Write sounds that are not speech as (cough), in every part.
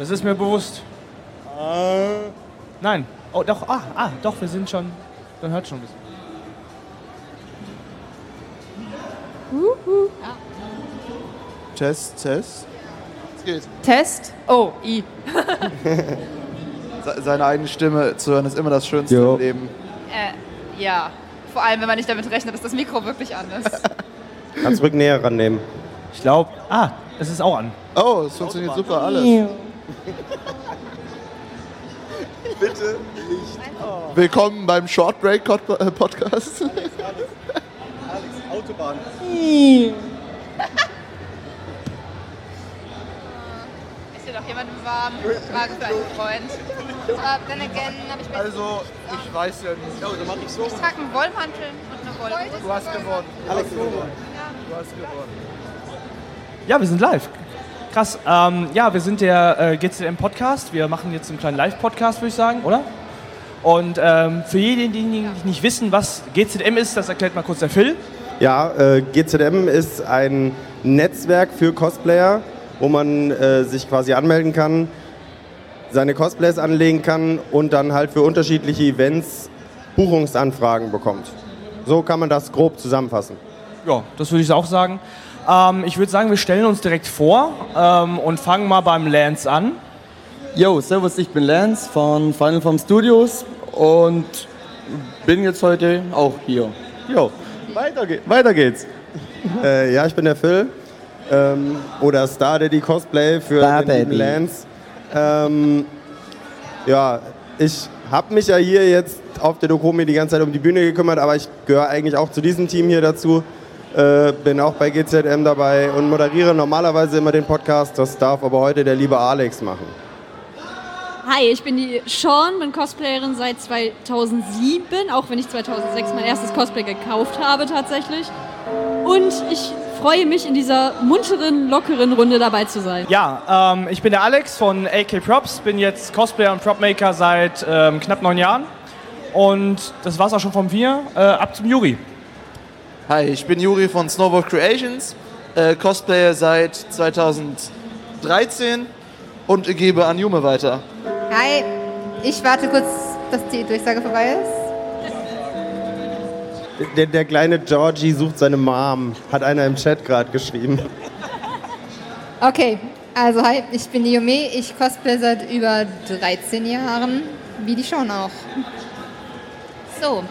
Das ist mir bewusst. Nein. Oh, doch, ah, ah, doch, wir sind schon. Man hört schon ein bisschen. Test, Test. Es geht. Test. Oh, I. Se- Seine eigene Stimme zu hören ist immer das Schönste Jo. im Leben. Äh, ja. Vor allem, wenn man nicht damit rechnet, dass das Mikro wirklich an ist. Kannst ruhig näher rannehmen. Ich glaube. Ah, es ist auch an. Oh, es funktioniert super alles. (laughs) Bitte nicht. Willkommen beim Short Break äh, Podcast. Autobahn. (laughs) Ist hier doch jemand im Warmen? Frage für einen Freund. Aber then again habe ich mir... Also, ich weiß ja nicht. Oh, dann ich so. Ich trage einen Wollmantel und eine Wollhose. Du hast gewonnen. Alex, du hast gewonnen. Ja, wir sind live. Krass. Ähm, ja, wir sind der äh, GCM Podcast. Wir machen jetzt einen kleinen Live-Podcast, würde ich sagen, oder? Und ähm, für jeden, die nicht wissen, was GZM ist, das erklärt mal kurz der Phil. Ja, äh, GZM ist ein Netzwerk für Cosplayer, wo man äh, sich quasi anmelden kann, seine Cosplays anlegen kann und dann halt für unterschiedliche Events Buchungsanfragen bekommt. So kann man das grob zusammenfassen. Ja, das würde ich auch sagen. Ähm, ich würde sagen, wir stellen uns direkt vor ähm, und fangen mal beim Lance an. Yo, servus, ich bin Lance von Final Form Studios und bin jetzt heute auch hier. Jo, weiter, ge weiter geht's. (laughs) Äh, ja, ich bin der Phil. Ähm, oder Star Daddy Cosplay für Star den Daddy. Lance. Ähm, ja, ich habe mich ja hier jetzt auf der Dokumi die ganze Zeit um die Bühne gekümmert, aber ich gehöre eigentlich auch zu diesem Team hier dazu. Äh, bin auch bei GZM dabei und moderiere normalerweise immer den Podcast. Das darf aber heute der liebe Alex machen. Hi, ich bin die Sean, bin Cosplayerin seit 2007, auch wenn ich 2006 mein erstes Cosplay gekauft habe tatsächlich. Und ich freue mich, in dieser munteren, lockeren Runde dabei zu sein. Ja, ähm, ich bin der Alex von AK Props, bin jetzt Cosplayer und Propmaker seit ähm, knapp neun Jahren. Und das war's auch schon von mir. Äh, ab zum Juri. Hi, ich bin Juri von Snowboard Creations, äh, Cosplayer seit 2013 und gebe an Jume weiter. Hi, ich warte kurz, dass die Durchsage vorbei ist. Der, der kleine Georgie sucht seine Mom, hat einer im Chat gerade geschrieben. Okay, also hi, ich bin die Yume, ich cosplay seit über 13 Jahren, wie die Sean auch. So,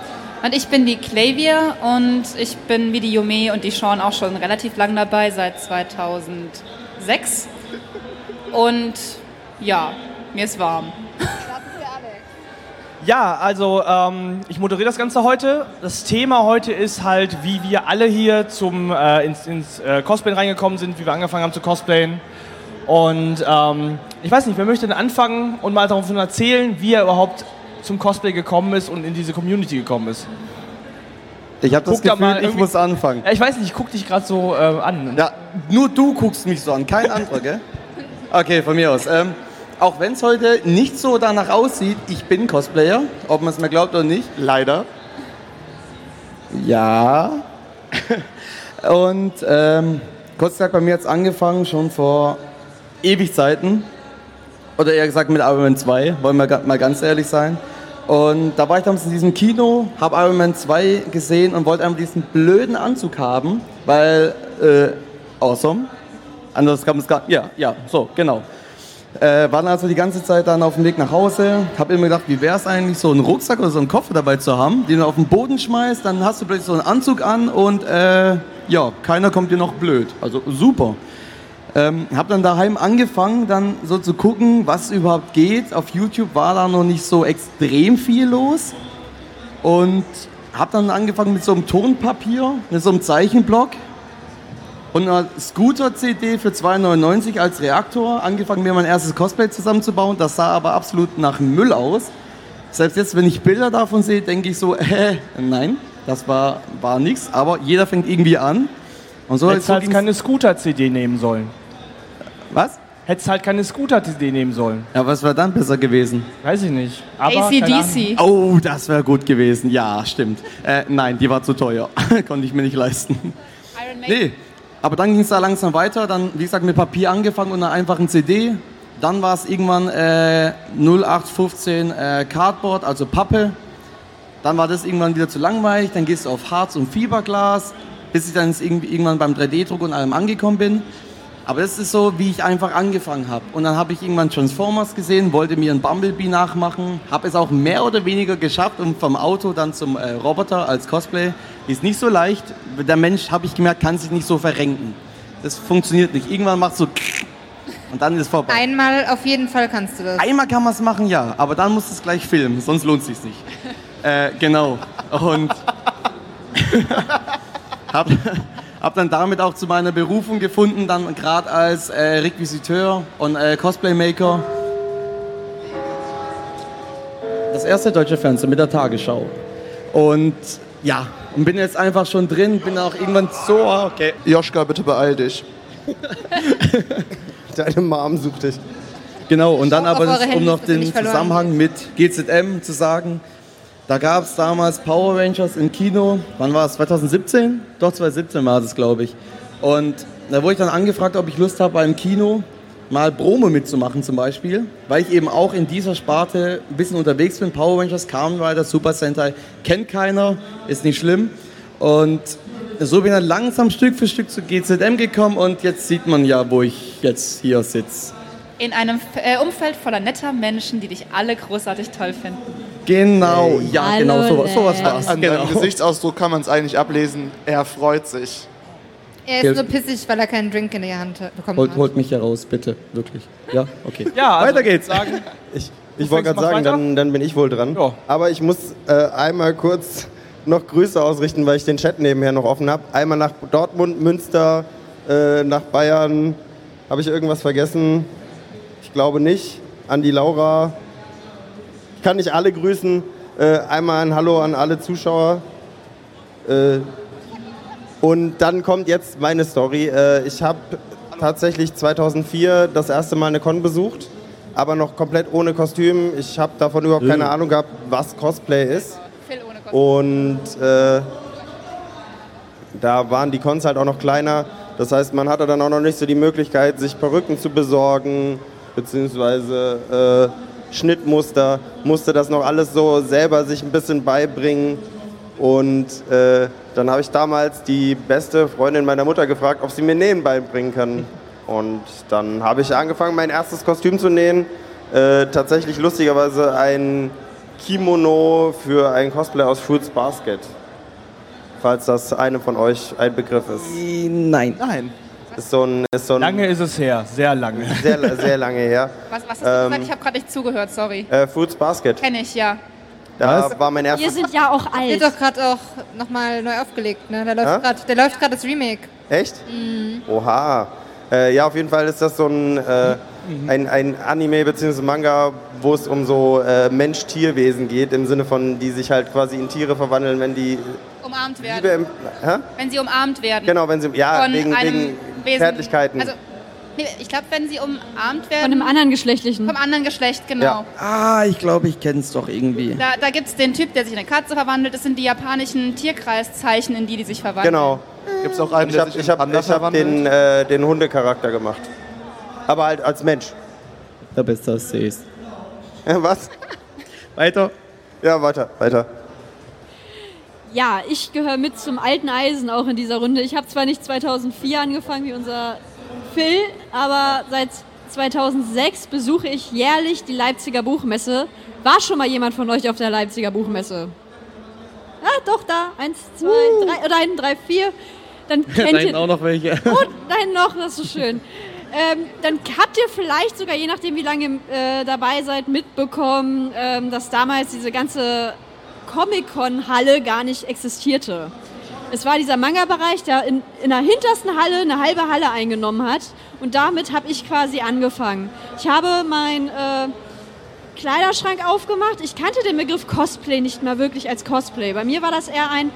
und ich bin die Clavier und ich bin wie die Yume und die Sean auch schon relativ lang dabei, seit 2006. Und ja, mir ist warm. Ja, also ähm, ich moderiere das Ganze heute. Das Thema heute ist halt, wie wir alle hier zum, äh, ins, ins äh, Cosplayen reingekommen sind, wie wir angefangen haben zu cosplayen. Und ähm, ich weiß nicht, wer möchte denn anfangen und mal davon erzählen, wie er überhaupt zum Cosplay gekommen ist und in diese Community gekommen ist? Ich habe das Guck da Gefühl, mal ich muss anfangen. Ja, ich weiß nicht, ich gucke dich gerade so äh, an. Ja, nur du guckst mich so an, kein anderer, gell? Okay, von mir aus. Ähm, auch wenn es heute nicht so danach aussieht, ich bin Cosplayer, ob man es mir glaubt oder nicht. Leider. Ja. (laughs) Und ähm, kurz gesagt, bei mir hat es angefangen schon vor ewig Zeiten. Oder eher gesagt mit Iron Man 2, wollen wir mal ganz ehrlich sein. Und da war ich damals in diesem Kino, habe Iron Man 2 gesehen und wollte einfach diesen blöden Anzug haben, weil, äh, awesome. Anders man es gar Ja, ja, so, genau. Äh, dann also die ganze Zeit dann auf dem Weg nach Hause. Hab immer gedacht, wie wäre es eigentlich, so einen Rucksack oder so einen Koffer dabei zu haben, den du auf den Boden schmeißt, dann hast du plötzlich so einen Anzug an und äh, ja, keiner kommt dir noch blöd. Also super. Ähm, hab dann daheim angefangen, dann so zu gucken, was überhaupt geht. Auf YouTube war da noch nicht so extrem viel los. Und hab dann angefangen mit so einem Tonpapier, mit so einem Zeichenblock und einer Scooter-CD für 2,99 als Reaktor. Angefangen, mir mein erstes Cosplay zusammenzubauen. Das sah aber absolut nach Müll aus. Selbst jetzt, wenn ich Bilder davon sehe, denke ich so, (laughs) äh, nein, das war, war nichts. Aber jeder fängt irgendwie an. Und so, Hättest halt keine Scooter-CD nehmen sollen. Was? Hättest halt keine Scooter-CD nehmen sollen. Ja, was wäre dann besser gewesen? Weiß ich nicht. Aber. ACDC. Oh, das wäre gut gewesen. Ja, stimmt. Äh, nein, die war zu teuer. (laughs) Konnte ich mir nicht leisten. Iron Maiden. Nee, aber dann ging es da langsam weiter. Dann, wie gesagt, mit Papier angefangen und einer einfachen CD. Dann war es irgendwann äh, 0815 äh, Cardboard, also Pappe. Dann war das irgendwann wieder zu langweilig. Dann gehst du auf Harz und Fiberglas, bis ich dann irgendwie irgendwann beim 3D-Druck und allem angekommen bin. Aber das ist so, wie ich einfach angefangen habe. Und dann habe ich irgendwann Transformers gesehen, wollte mir einen Bumblebee nachmachen, habe es auch mehr oder weniger geschafft und vom Auto dann zum äh, Roboter als Cosplay. Ist nicht so leicht. Der Mensch, habe ich gemerkt, kann sich nicht so verrenken. Das funktioniert nicht. Irgendwann macht so und dann ist es vorbei. Einmal auf jeden Fall kannst du das. Einmal kann man es machen, ja, aber dann musst du es gleich filmen, sonst lohnt es sich nicht. (laughs) äh, genau. Und (laughs) (laughs) habe hab dann damit auch zu meiner Berufung gefunden, dann gerade als äh, Requisiteur und äh, Cosplay-Maker. Das erste deutsche Fernsehen mit der Tagesschau. Und ja, und bin jetzt einfach schon drin, bin auch irgendwann so, okay. Joschka, bitte beeil dich. (laughs) Deine Mom sucht dich. Genau, und dann Schaut aber, das, um noch den Zusammenhang mit GZM zu sagen, da gab es damals Power Rangers im Kino, wann war es, 2017? Doch, 2017 war es, glaube ich. Und da wurde ich dann angefragt, ob ich Lust habe, beim Kino mal Promo mitzumachen zum Beispiel, weil ich eben auch in dieser Sparte ein bisschen unterwegs bin. Power Rangers, Kamen Rider, Super Sentai, kennt keiner, ist nicht schlimm. Und so bin ich dann langsam Stück für Stück zu GZM gekommen und jetzt sieht man ja, wo ich jetzt hier sitze. In einem äh, Umfeld voller netter Menschen, die dich alle großartig toll finden. Genau, ja, Hallo, genau, sowas, sowas war's. An Genau. deinem Gesichtsausdruck kann man es eigentlich ablesen. Er freut sich. Er ist nur pissig, weil er keinen Drink in der Hand bekommen Holt, hat. holt mich heraus, bitte, wirklich. Ja, okay. Ja, also Weiter geht's. Sagen, (laughs) Ich, ich wollte gerade sagen, dann, dann bin ich wohl dran. Ja. Aber ich muss äh, einmal kurz noch Grüße ausrichten, weil ich den Chat nebenher noch offen habe. Einmal nach Dortmund, Münster, äh, nach Bayern. Habe ich irgendwas vergessen? Ich glaube nicht. An die Laura. Ich kann nicht alle grüßen. Äh, einmal ein Hallo an alle Zuschauer. Äh, und dann kommt jetzt meine Story. Äh, ich habe tatsächlich 2004 das erste Mal eine Con besucht, aber noch komplett ohne Kostüm. Ich habe davon überhaupt keine Ahnung gehabt, was Cosplay ist. Phil ohne Kostüm. Und äh, da waren die Cons halt auch noch kleiner. Das heißt, man hatte dann auch noch nicht so die Möglichkeit, sich Perücken zu besorgen, beziehungsweise äh, Schnittmuster. Musste das noch alles so selber sich ein bisschen beibringen. Und äh, dann habe ich damals die beste Freundin meiner Mutter gefragt, ob sie mir Nähen beibringen kann. Und dann habe ich angefangen, mein erstes Kostüm zu nähen. Äh, tatsächlich lustigerweise ein Kimono für ein Cosplay aus Fruits Basket. Falls das einem von euch ein Begriff ist. Nein. Nein. Ist so ein, ist so ein lange ist es her, sehr lange. sehr, sehr lange her. Was, was hast du Ähm, gesagt? Ich habe gerade nicht zugehört, sorry. Äh, Fruits Basket. Kenne ich, ja. Da war mein Wir erstes. sind ja auch Wird alt. doch gerade auch nochmal neu aufgelegt, ne? Da läuft grad, der läuft gerade das Remake. Echt? Oha. Äh, ja, auf jeden Fall ist das so ein, äh, ein, ein Anime bzw. Manga, wo es um so äh, Mensch-Tier-Wesen geht, im Sinne von, die sich halt quasi in Tiere verwandeln, wenn die Umarmt werden. Liebe? Wenn sie umarmt werden. Genau, wenn sie, ja, Von wegen, einem wegen Wesen. Zärtlichkeiten. Also, nee, ich glaube, wenn sie umarmt werden. Von einem anderen geschlechtlichen. vom anderen Geschlecht, genau. Ja. Ah, ich glaube, ich kenne es doch irgendwie. Da, da gibt es den Typ, der sich in eine Katze verwandelt. Das sind die japanischen Tierkreiszeichen, in die die sich verwandeln. genau. Gibt es auch einen, Ich habe hab, hab den, äh, den Hundecharakter gemacht. Aber halt als Mensch. Der Beste als Sees. Was? Weiter. Ja, weiter, weiter. Ja, ich gehöre mit zum alten Eisen auch in dieser Runde. Ich habe zwar nicht 2004 angefangen wie unser Phil, aber seit 2006 besuche ich jährlich die Leipziger Buchmesse. War schon mal jemand von euch auf der Leipziger Buchmesse? Ah, doch, da. Eins, zwei, drei, oder ein, drei, vier. Dann Da (laughs) kennt hinten ihr... auch noch welche. (laughs) Oh, nein, noch, das ist so schön. Ähm, dann habt ihr vielleicht sogar, je nachdem wie lange ihr äh, dabei seid, mitbekommen, ähm, dass damals diese ganze Comic-Con-Halle gar nicht existierte. Es war dieser Manga-Bereich, der in, in der hintersten Halle eine halbe Halle eingenommen hat. Und damit habe ich quasi angefangen. Ich habe meinen äh, Kleiderschrank aufgemacht. Ich kannte den Begriff Cosplay nicht mal wirklich als Cosplay. Bei mir war das eher ein,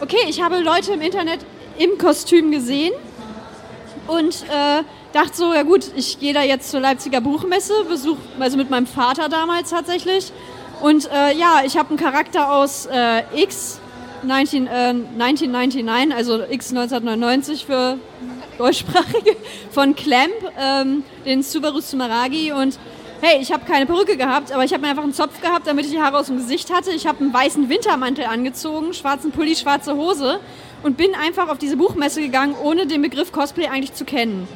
okay, ich habe Leute im Internet im Kostüm gesehen und äh, dachte so, ja gut, ich gehe da jetzt zur Leipziger Buchmesse, besuch, also mit meinem Vater damals tatsächlich. Und äh, ja, ich habe einen Charakter aus äh, X 19, äh, 1999, also X 1999 für deutschsprachige, von Clamp, ähm, den Subaru Sumeragi und hey, ich habe keine Perücke gehabt, aber ich habe mir einfach einen Zopf gehabt, damit ich die Haare aus dem Gesicht hatte. Ich habe einen weißen Wintermantel angezogen, schwarzen Pulli, schwarze Hose und bin einfach auf diese Buchmesse gegangen, ohne den Begriff Cosplay eigentlich zu kennen.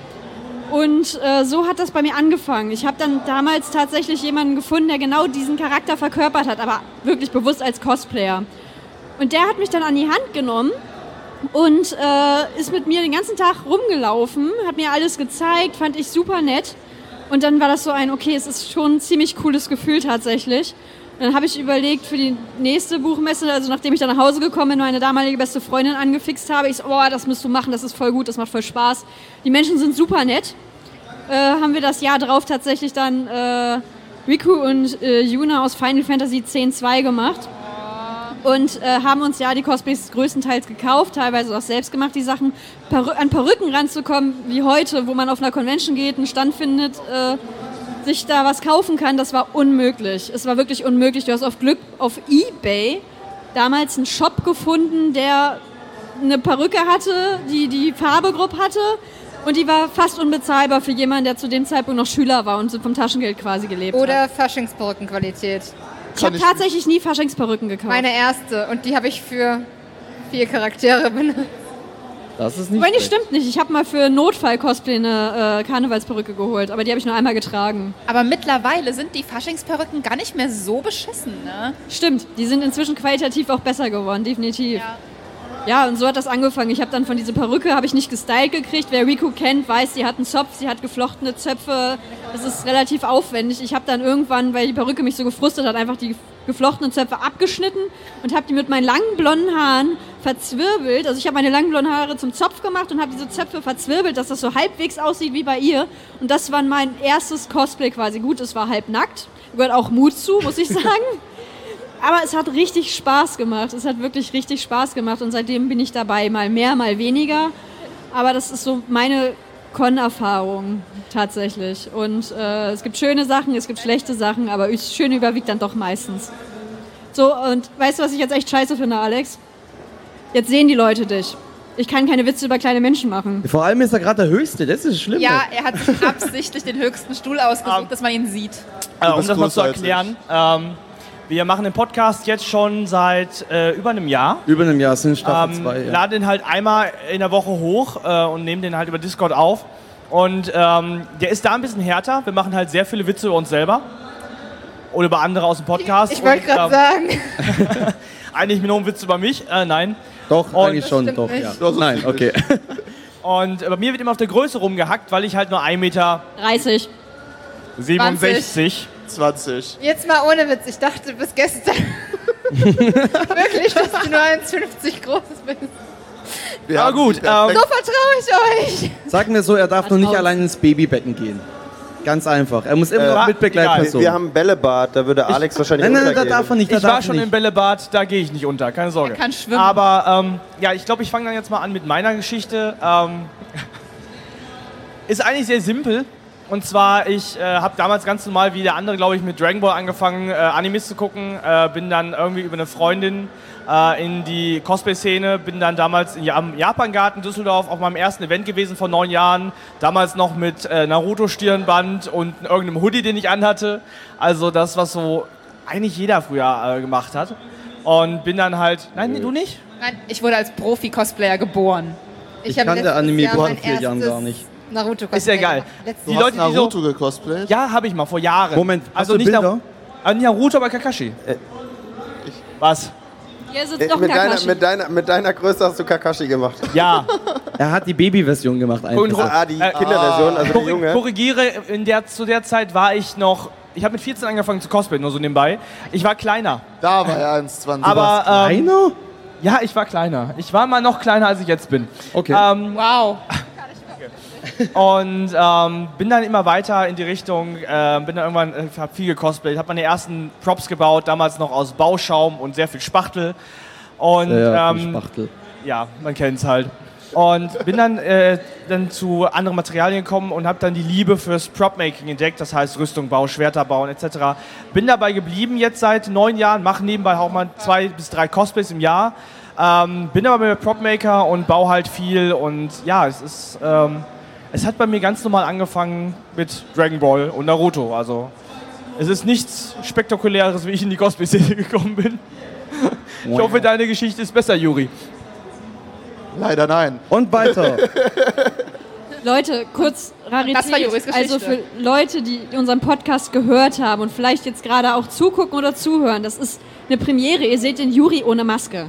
Und äh, so hat das bei mir angefangen. Ich habe dann damals tatsächlich jemanden gefunden, der genau diesen Charakter verkörpert hat, aber wirklich bewusst als Cosplayer. Und der hat mich dann an die Hand genommen und äh, ist mit mir den ganzen Tag rumgelaufen, hat mir alles gezeigt, fand ich super nett. Und dann war das so ein, okay, es ist schon ein ziemlich cooles Gefühl tatsächlich. Dann habe ich überlegt für die nächste Buchmesse, also nachdem ich dann nach Hause gekommen bin, meine damalige beste Freundin angefixt habe, ich so, oh, das musst du machen, das ist voll gut, das macht voll Spaß. Die Menschen sind super nett. Äh, haben wir das Jahr drauf tatsächlich dann äh, Riku und äh, Yuna aus Final Fantasy X-2 gemacht und äh, haben uns ja die Cosplays größtenteils gekauft, teilweise auch selbst gemacht, die Sachen. Perü an Perücken ranzukommen, wie heute, wo man auf einer Convention geht, einen Stand findet, äh, sich da was kaufen kann, das war unmöglich. Es war wirklich unmöglich. Du hast auf Glück auf Ebay damals einen Shop gefunden, der eine Perücke hatte, die die Farbegruppe hatte. Und die war fast unbezahlbar für jemanden, der zu dem Zeitpunkt noch Schüler war und vom Taschengeld quasi gelebt hat. Oder Faschingsperückenqualität. Ich habe tatsächlich nie Faschingsperücken gekauft. Meine erste. Und die habe ich für vier Charaktere benutzt. Das ist nicht schlecht. stimmt nicht. Ich habe mal für Notfall-Cosplay eine äh, Karnevalsperücke geholt, aber die habe ich nur einmal getragen. Aber mittlerweile sind die Faschingsperücken gar nicht mehr so beschissen, ne? Stimmt, die sind inzwischen qualitativ auch besser geworden, definitiv. Ja, und so hat das angefangen. Ich habe dann von dieser Perücke habe ich nicht gestylt gekriegt. Wer Riku kennt, weiß, sie hat einen Zopf, sie hat geflochtene Zöpfe. Das ist relativ aufwendig. Ich habe dann irgendwann, weil die Perücke mich so gefrustet hat, einfach die geflochtenen Zöpfe abgeschnitten und habe die mit meinen langen blonden Haaren verzwirbelt. Also ich habe meine langen blonden Haare zum Zopf gemacht und habe diese Zöpfe verzwirbelt, dass das so halbwegs aussieht wie bei ihr. Und das war mein erstes Cosplay quasi. Gut, es war halb nackt. Gehört auch Mut zu, muss ich (laughs) sagen. Aber es hat richtig Spaß gemacht. Es hat wirklich richtig Spaß gemacht und seitdem bin ich dabei, mal mehr, mal weniger. Aber das ist so meine Con-Erfahrung tatsächlich. Und äh, es gibt schöne Sachen, es gibt schlechte Sachen, aber das Schöne überwiegt dann doch meistens. So, und weißt du, was ich jetzt echt scheiße finde, Alex? Jetzt sehen die Leute dich. Ich kann keine Witze über kleine Menschen machen. Vor allem ist er gerade der Höchste, das ist schlimm. Ja, er hat sich absichtlich den höchsten Stuhl ausgesucht, (laughs) dass man ihn sieht. Äh, um das mal zu erklären, ähm, wir machen den Podcast jetzt schon seit äh, über einem Jahr. Über einem Jahr sind Staffel Ähm, 2. ja. Laden den halt einmal in der Woche hoch äh, und nehmen den halt über Discord auf. Und ähm, der ist da ein bisschen härter. Wir machen halt sehr viele Witze über uns selber. Oder über andere aus dem Podcast. Ich wollte Und, gerade ähm, sagen, (laughs) Eigentlich nur ein Witz über mich. Äh, nein. Doch, Und- eigentlich schon, doch, nicht. ja. So Nein, okay. (laughs) Und äh, bei mir wird immer auf der Größe rumgehackt, weil ich halt nur 1,67 Meter 30. 67. 20. jetzt mal ohne Witz. Ich dachte bis gestern (laughs) wirklich, dass du nur 1,50 groß bist. Wir Ja, gut, perfekte- So vertraue ich euch. Sag mir so, er darf noch nicht allein ins Babybetten gehen. Ganz einfach. Er muss immer Äh, noch mit Begleitperson. Wir haben ein Bällebad, da würde Alex wahrscheinlich nein, nein, da untergehen. darf er nicht. Da Ich war schon nicht. im Bällebad, da gehe ich nicht unter, keine Sorge. Er kann schwimmen. Aber ähm, ja, ich glaube, ich fange dann jetzt mal an mit meiner Geschichte. Ähm, (laughs) ist eigentlich sehr simpel. Und zwar, ich äh, habe damals ganz normal wie der andere, glaube ich, mit Dragon Ball angefangen, äh, Animes zu gucken. Äh, bin dann irgendwie über eine Freundin äh, in die Cosplay-Szene, bin dann damals in, am Japangarten Düsseldorf auf meinem ersten Event gewesen vor neun Jahren. Damals noch mit äh, Naruto-Stirnband und irgendeinem Hoodie, den ich anhatte. Also das, was so eigentlich jeder früher äh, gemacht hat. Und bin dann halt. Nein, nee, du nicht? Nein, ich wurde als Profi-Cosplayer geboren. Ich habe kannte Anime vor vier Jahren gar nicht. Naruto Ist ja egal. Die Du Leute, die hast so. Naruto gecosplayt? Ja, habe ich mal, vor Jahren. Moment, hast also du nicht, Bilder? Na, äh, nicht Naruto, aber Kakashi. Was? Hier sitzt Äh, doch mit, deiner, mit, deiner, mit deiner Größe hast du Kakashi gemacht. Ja. (laughs) Er hat die Babyversion gemacht Und-. Ah, die Äh, Kinderversion, also die junge. Korrigiere, in der, zu der Zeit war ich noch. Ich habe mit 14 angefangen zu cosplayen, nur so nebenbei. Ich war kleiner. Da war er 1,20. Aber ähm, Einer? ja, ich war kleiner. Ich war mal noch kleiner, als ich jetzt bin. Okay. Ähm, Wow. Und ähm, bin dann immer weiter in die Richtung, äh, bin dann irgendwann, äh, habe viel gecosplayt, habe meine ersten Props gebaut, damals noch aus Bauschaum und sehr viel Spachtel. Und ja, ähm, Spachtel. ja, man kennt es halt. Und bin dann, äh, dann zu anderen Materialien gekommen und habe dann die Liebe fürs Prop-Making entdeckt, das heißt Rüstung, Bau, Schwerter bauen etc. Bin dabei geblieben jetzt seit neun Jahren, mache nebenbei auch mal zwei bis drei Cosplays im Jahr. Ähm, bin aber mit Prop-Maker und baue halt viel und ja, es ist, ähm, es hat bei mir ganz normal angefangen mit Dragon Ball und Naruto. Also es ist nichts Spektakuläres, wie ich in die Cosplay-Szene (laughs) gekommen bin. Ich hoffe, deine Geschichte ist besser, Juri. Leider nein. Und weiter. (laughs) Leute, kurz Rarität. Das war Juris Geschichte. Also für Leute, die unseren Podcast gehört haben und vielleicht jetzt gerade auch zugucken oder zuhören, das ist eine Premiere. Ihr seht den Juri ohne Maske.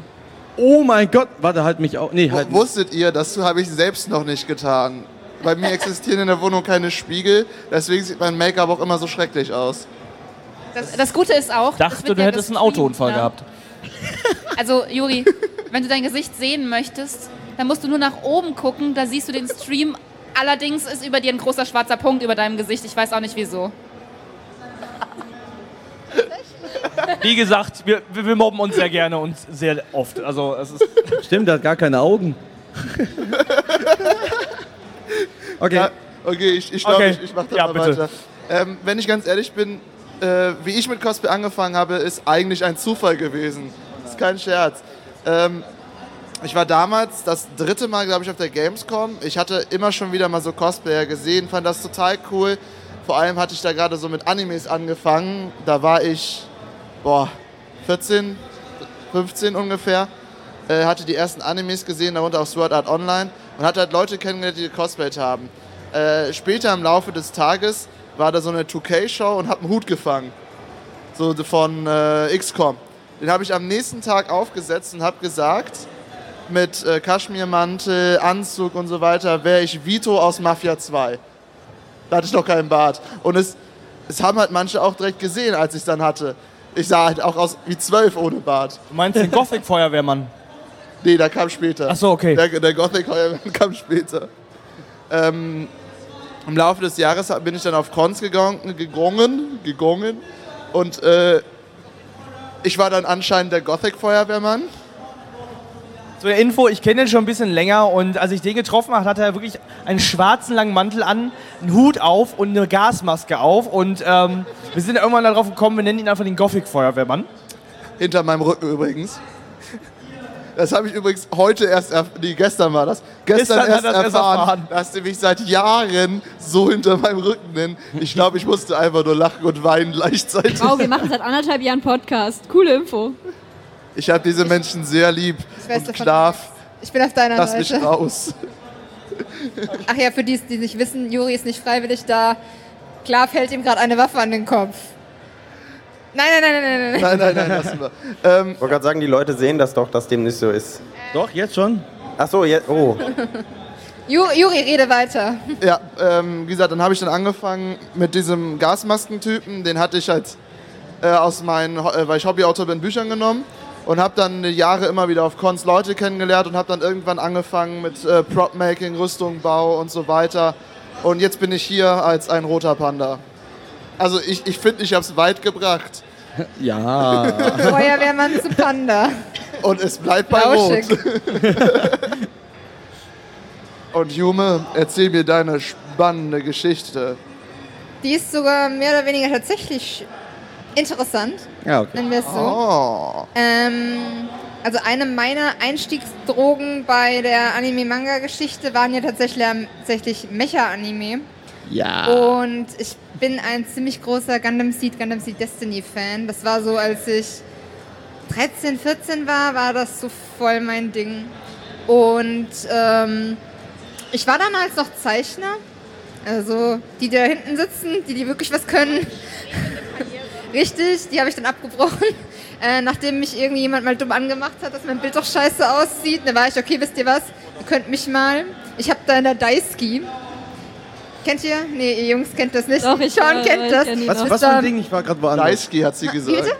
Oh mein Gott. Warte, halt mich auch. Nee, halt. Wusstet ihr, das habe ich selbst noch nicht getan. Bei mir existieren in der Wohnung keine Spiegel, deswegen sieht mein Make-up auch immer so schrecklich aus. Das, das Gute ist auch. Dachte, du ja hättest einen Autounfall ne? gehabt. Also, Juri, wenn du dein Gesicht sehen möchtest, dann musst du nur nach oben gucken, da siehst du den Stream. Allerdings ist über dir ein großer schwarzer Punkt über deinem Gesicht. Ich weiß auch nicht wieso. Wie gesagt, wir, wir wir mobben uns sehr gerne und sehr oft. Also es ist Stimmt, der hat gar keine Augen. (laughs) okay. Ja, okay, ich, ich glaube, Okay. ich, ich mache das Ja, mal bitte. weiter. Ähm, wenn ich ganz ehrlich bin, äh, wie ich mit Cosplay angefangen habe, ist eigentlich ein Zufall gewesen. Das ist kein Scherz. Ähm, ich war damals das dritte Mal, glaube ich, auf der Gamescom. Ich hatte immer schon wieder mal so Cosplayer gesehen, fand das total cool. Vor allem hatte ich da gerade so mit Animes angefangen. Da war ich, boah, 14, 15 ungefähr. Äh, hatte die ersten Animes gesehen, darunter auch Sword Art Online. Und hatte halt Leute kennengelernt, die gecosplayt haben. Äh, später im Laufe des Tages war da so eine 2K-Show und hab einen Hut gefangen. So von äh, XCOM. Den habe ich am nächsten Tag aufgesetzt und habe gesagt, mit äh, Kaschmirmantel, Anzug und so weiter, wäre ich Vito aus Mafia 2. Da hatte ich noch keinen Bart. Und es, es haben halt manche auch direkt gesehen, als ich dann hatte. Ich sah halt auch aus wie zwölf ohne Bart. Du meinst den Gothic-Feuerwehrmann? Nee, der kam später. Ach so, okay. Der, der Gothic Feuerwehrmann (laughs) kam später. Ähm, Im Laufe des Jahres bin ich dann auf Cons gegangen, gegangen, gegangen und äh, ich war dann anscheinend der Gothic Feuerwehrmann. Zur Info, ich kenne den schon ein bisschen länger und als ich den getroffen habe, hatte er wirklich einen schwarzen langen Mantel an, einen Hut auf und eine Gasmaske auf und ähm, wir sind irgendwann darauf gekommen, wir nennen ihn einfach den Gothic-Feuerwehrmann. Hinter meinem Rücken übrigens. Das habe ich übrigens heute erst, nee, gestern war das. Gestern, erst, er das erst erfahren, erfahren. dass die mich seit Jahren so hinter meinem Rücken nennen. Ich glaube, ich musste einfach nur lachen und weinen gleichzeitig. Wow, wir machen seit anderthalb Jahren Podcast. Coole Info. Ich habe diese Menschen sehr lieb und Schlaf, Ich bin auf deiner lass mich Seite. raus. Ach ja, für die, die nicht wissen, Juri ist nicht freiwillig da. Klar fällt ihm gerade eine Waffe an den Kopf. Nein, nein, nein, nein, nein, nein. Nein, nein, nein, lassen wir. Ähm, Ich wollte gerade sagen, die Leute sehen das doch, dass dem nicht so ist. Doch, jetzt schon? Ach so, jetzt. Oh. (laughs) Ju, Juri, rede weiter. ja, ähm, wie gesagt, dann habe ich dann angefangen mit diesem Gasmaskentypen. Den hatte ich halt äh, aus meinen, äh, weil ich Hobbyautor bin, Büchern genommen. Und habe dann Jahre immer wieder auf Cons Leute kennengelernt und habe dann irgendwann angefangen mit äh, Prop-Making, Rüstung, Bau und so weiter. Und jetzt bin ich hier als ein roter Panda. Also ich finde, ich, find, ich habe es weit gebracht. (laughs) Ja. Feuerwehrmann zu Panda. Und es bleibt bei. Rot. (laughs) Und Jume, erzähl mir deine spannende Geschichte. Die ist sogar mehr oder weniger tatsächlich interessant, Ja, okay. nennen wir es so. Oh. Ähm, also eine meiner Einstiegsdrogen bei der Anime-Manga-Geschichte waren ja tatsächlich, tatsächlich Mecha-Anime. Ja. Und ich bin ein ziemlich großer Gundam Seed, Gundam Seed Destiny Fan. Das war so, als ich 13, 14 war, war das so voll mein Ding. Und ähm, ich war damals noch Zeichner. Also die, die da hinten sitzen, die, die wirklich was können. (laughs) Richtig, die habe ich dann abgebrochen. (laughs) Äh, nachdem mich irgendjemand mal dumm angemacht hat, dass mein Bild doch scheiße aussieht. Da war ich, okay, wisst ihr was? Ihr könnt mich mal. Ich habe da in der Daisuke. Kennt ihr? Nee, ihr Jungs kennt das nicht. Doch, ich, Sean äh, kennt das. kenn Was, was für ein Ding? Ich war gerade woanders. Daisuke hat sie gesagt. bitte?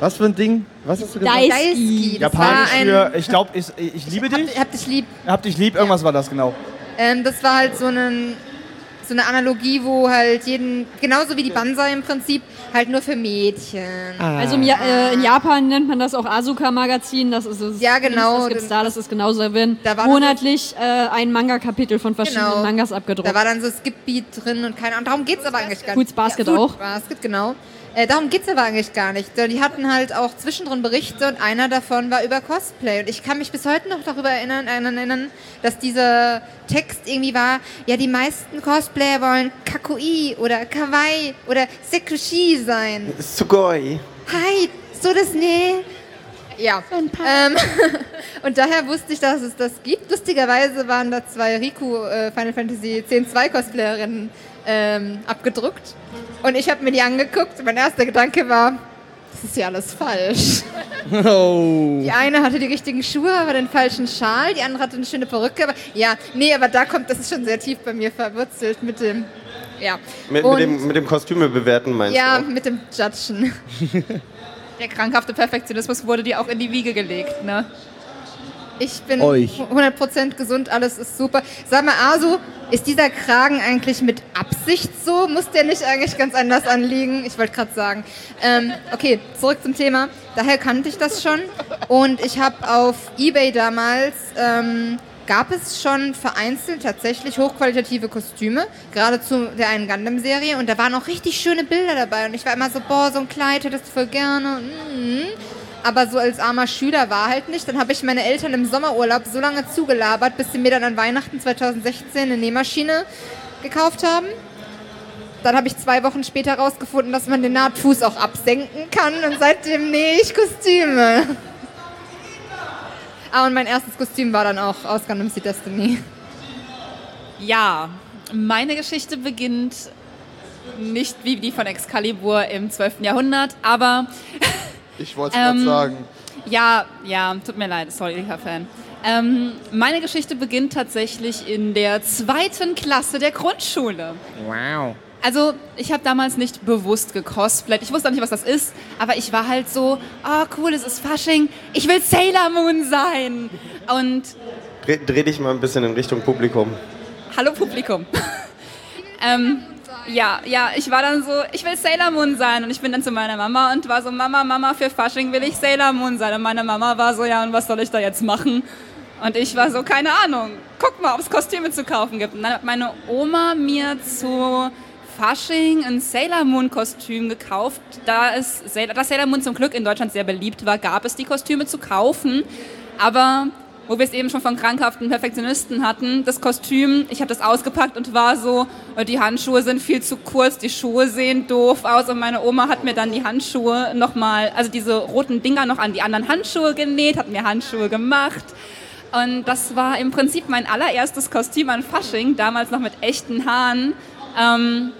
Was für ein Ding? Was hast du gesagt? Daisuke. Japanisch war ein, für, ich glaube, ich, ich liebe dich, Hab, hab dich lieb. hab dich lieb, irgendwas war das genau. Ähm, das war halt so, einen, so eine Analogie, wo halt jeden, genauso wie die Banzai im Prinzip, halt nur für Mädchen. Also im ja äh, in Japan nennt man das auch Asuka-Magazin. Das ist das. Ja, genau. Das gibt's da. Das ist genauso. Da werden Da war monatlich äh, ein Manga-Kapitel von verschiedenen Genau. Mangas Da abgedruckt. war dann so Skip-Beat drin und keine Ahnung. Darum geht es aber eigentlich gar Fruits Basket ja, auch. Basket, genau. Äh, darum geht es aber eigentlich gar nicht. Die hatten halt auch zwischendrin Berichte und einer davon war über Cosplay. Und ich kann mich bis heute noch darüber erinnern, erinnern dass dieser Text irgendwie war, ja, die meisten Cosplayer wollen Kakui oder Kawaii oder Sekushi sein. Sugoi. Hi, so das nee. Ja. Ähm, (laughs) und daher wusste ich, dass es das gibt. Lustigerweise waren da zwei Riku äh, Final Fantasy X-2 Cosplayerinnen ähm, abgedruckt. Und ich habe mir die angeguckt mein erster Gedanke war, das ist ja alles falsch. (laughs) Oh. Die eine hatte die richtigen Schuhe, aber den falschen Schal, die andere hatte eine schöne Perücke. Aber, ja, nee, aber da kommt, das ist schon sehr tief bei mir verwurzelt mit dem, ja. Mit, mit, dem, mit dem Kostüme bewerten meinst Ja, du? mit dem Judgen. (laughs) Der krankhafte Perfektionismus wurde dir auch in die Wiege gelegt, ne? Ich bin Euch. 100% gesund, alles ist super. Sag mal, Asu, ist dieser Kragen eigentlich mit Absicht so? Muss der nicht eigentlich ganz anders anliegen? Ich wollte gerade sagen. Ähm, okay, zurück zum Thema. Daher kannte ich das schon. Und ich habe auf Ebay damals, ähm, gab es schon vereinzelt tatsächlich hochqualitative Kostüme, gerade zu der einen Gundam-Serie. Und da waren auch richtig schöne Bilder dabei. Und ich war immer so, boah, so ein Kleid hättest du voll gerne. Mm. Aber so als armer Schüler war halt nicht. Dann habe ich meine Eltern im Sommerurlaub so lange zugelabert, bis sie mir dann an Weihnachten 2016 eine Nähmaschine gekauft haben. Dann habe ich zwei Wochen später herausgefunden, dass man den Nahtfuß auch absenken kann und seitdem nähe ich Kostüme. Ah, und mein erstes Kostüm war dann auch aus Gundam Seed Destiny. Ja, meine Geschichte beginnt nicht wie die von Excalibur im 12. Jahrhundert, aber Ich wollte es gerade Ähm, sagen. ja, ja, tut mir leid, sorry, lieber Fan. Ähm, meine Geschichte beginnt tatsächlich in der zweiten Klasse der Grundschule. Wow. Also, ich habe damals nicht bewusst gecosplayt. Ich wusste auch nicht, was das ist, aber ich war halt so, ah, cool, es ist Fasching, ich will Sailor Moon sein. Und Dreh, dreh dich mal ein bisschen in Richtung Publikum. Hallo Publikum. (laughs) ähm, ja, ja, ich war dann so, ich will Sailor Moon sein und ich bin dann zu meiner Mama und war so, Mama, Mama, für Fasching will ich Sailor Moon sein. Und meine Mama war so, ja, und was soll ich da jetzt machen? Und ich war so, keine Ahnung, guck mal, ob es Kostüme zu kaufen gibt. Und dann hat meine Oma mir zu Fasching ein Sailor Moon Kostüm gekauft. Da, es, Sailor- da Sailor Moon zum Glück in Deutschland sehr beliebt war, gab es die Kostüme zu kaufen. Aber wo wir es eben schon von krankhaften Perfektionisten hatten, das Kostüm, ich habe das ausgepackt und war so, äh, die Handschuhe sind viel zu kurz, die Schuhe sehen doof aus und meine Oma hat mir dann die Handschuhe nochmal, also diese roten Dinger noch an die anderen Handschuhe genäht, hat mir Handschuhe gemacht. Und das war im Prinzip mein allererstes Kostüm an Fasching, damals noch mit echten Haaren. Ähm,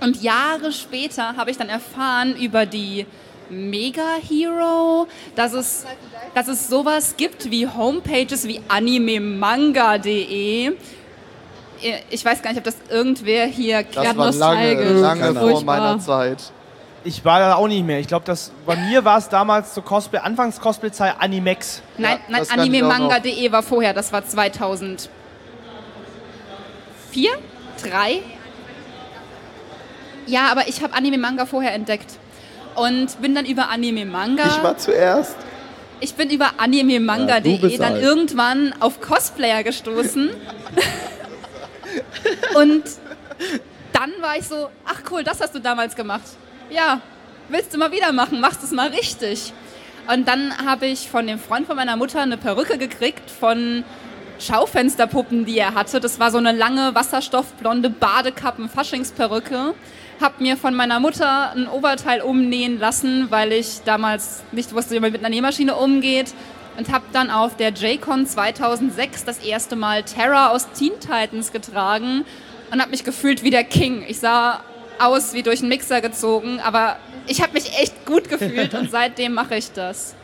und Jahre später habe ich dann erfahren über die Mega Hero, dass es, dass es sowas gibt wie Homepages wie animemanga.de. Ich weiß gar nicht, ob das irgendwer hier Das kennt. war lange, nostalgisch. lange vor meiner. Zeit. Ich war da auch nicht mehr. Ich glaube, das bei mir war es damals zur Cosplay, Anfangs Cosplay-Zeit Animex. Nein, Ja, nein das animemanga.de war vorher, das war 2004, 3. Ja, aber ich habe Anime-Manga vorher entdeckt. Und bin dann über Anime-Manga. Ich war zuerst. Ich bin über Ja, animemanga.de bist dann alt. irgendwann auf Cosplayer gestoßen. Und dann war ich so, ach cool, das hast du damals gemacht. Ja, willst du mal wieder machen, machst es mal richtig. Und dann habe ich von dem Freund von meiner Mutter eine Perücke gekriegt von Schaufensterpuppen, die er hatte. Das war so eine lange wasserstoffblonde Badekappen-Faschingsperücke. Hab mir von meiner Mutter ein Oberteil umnähen lassen, weil ich damals nicht wusste, wie man mit einer Nähmaschine umgeht. Und habe dann auf der JCon 2006 das erste Mal Terra aus Teen Titans getragen und habe mich gefühlt wie der King. Ich sah aus wie durch einen Mixer gezogen, aber ich habe mich echt gut gefühlt (laughs) und seitdem mache ich das.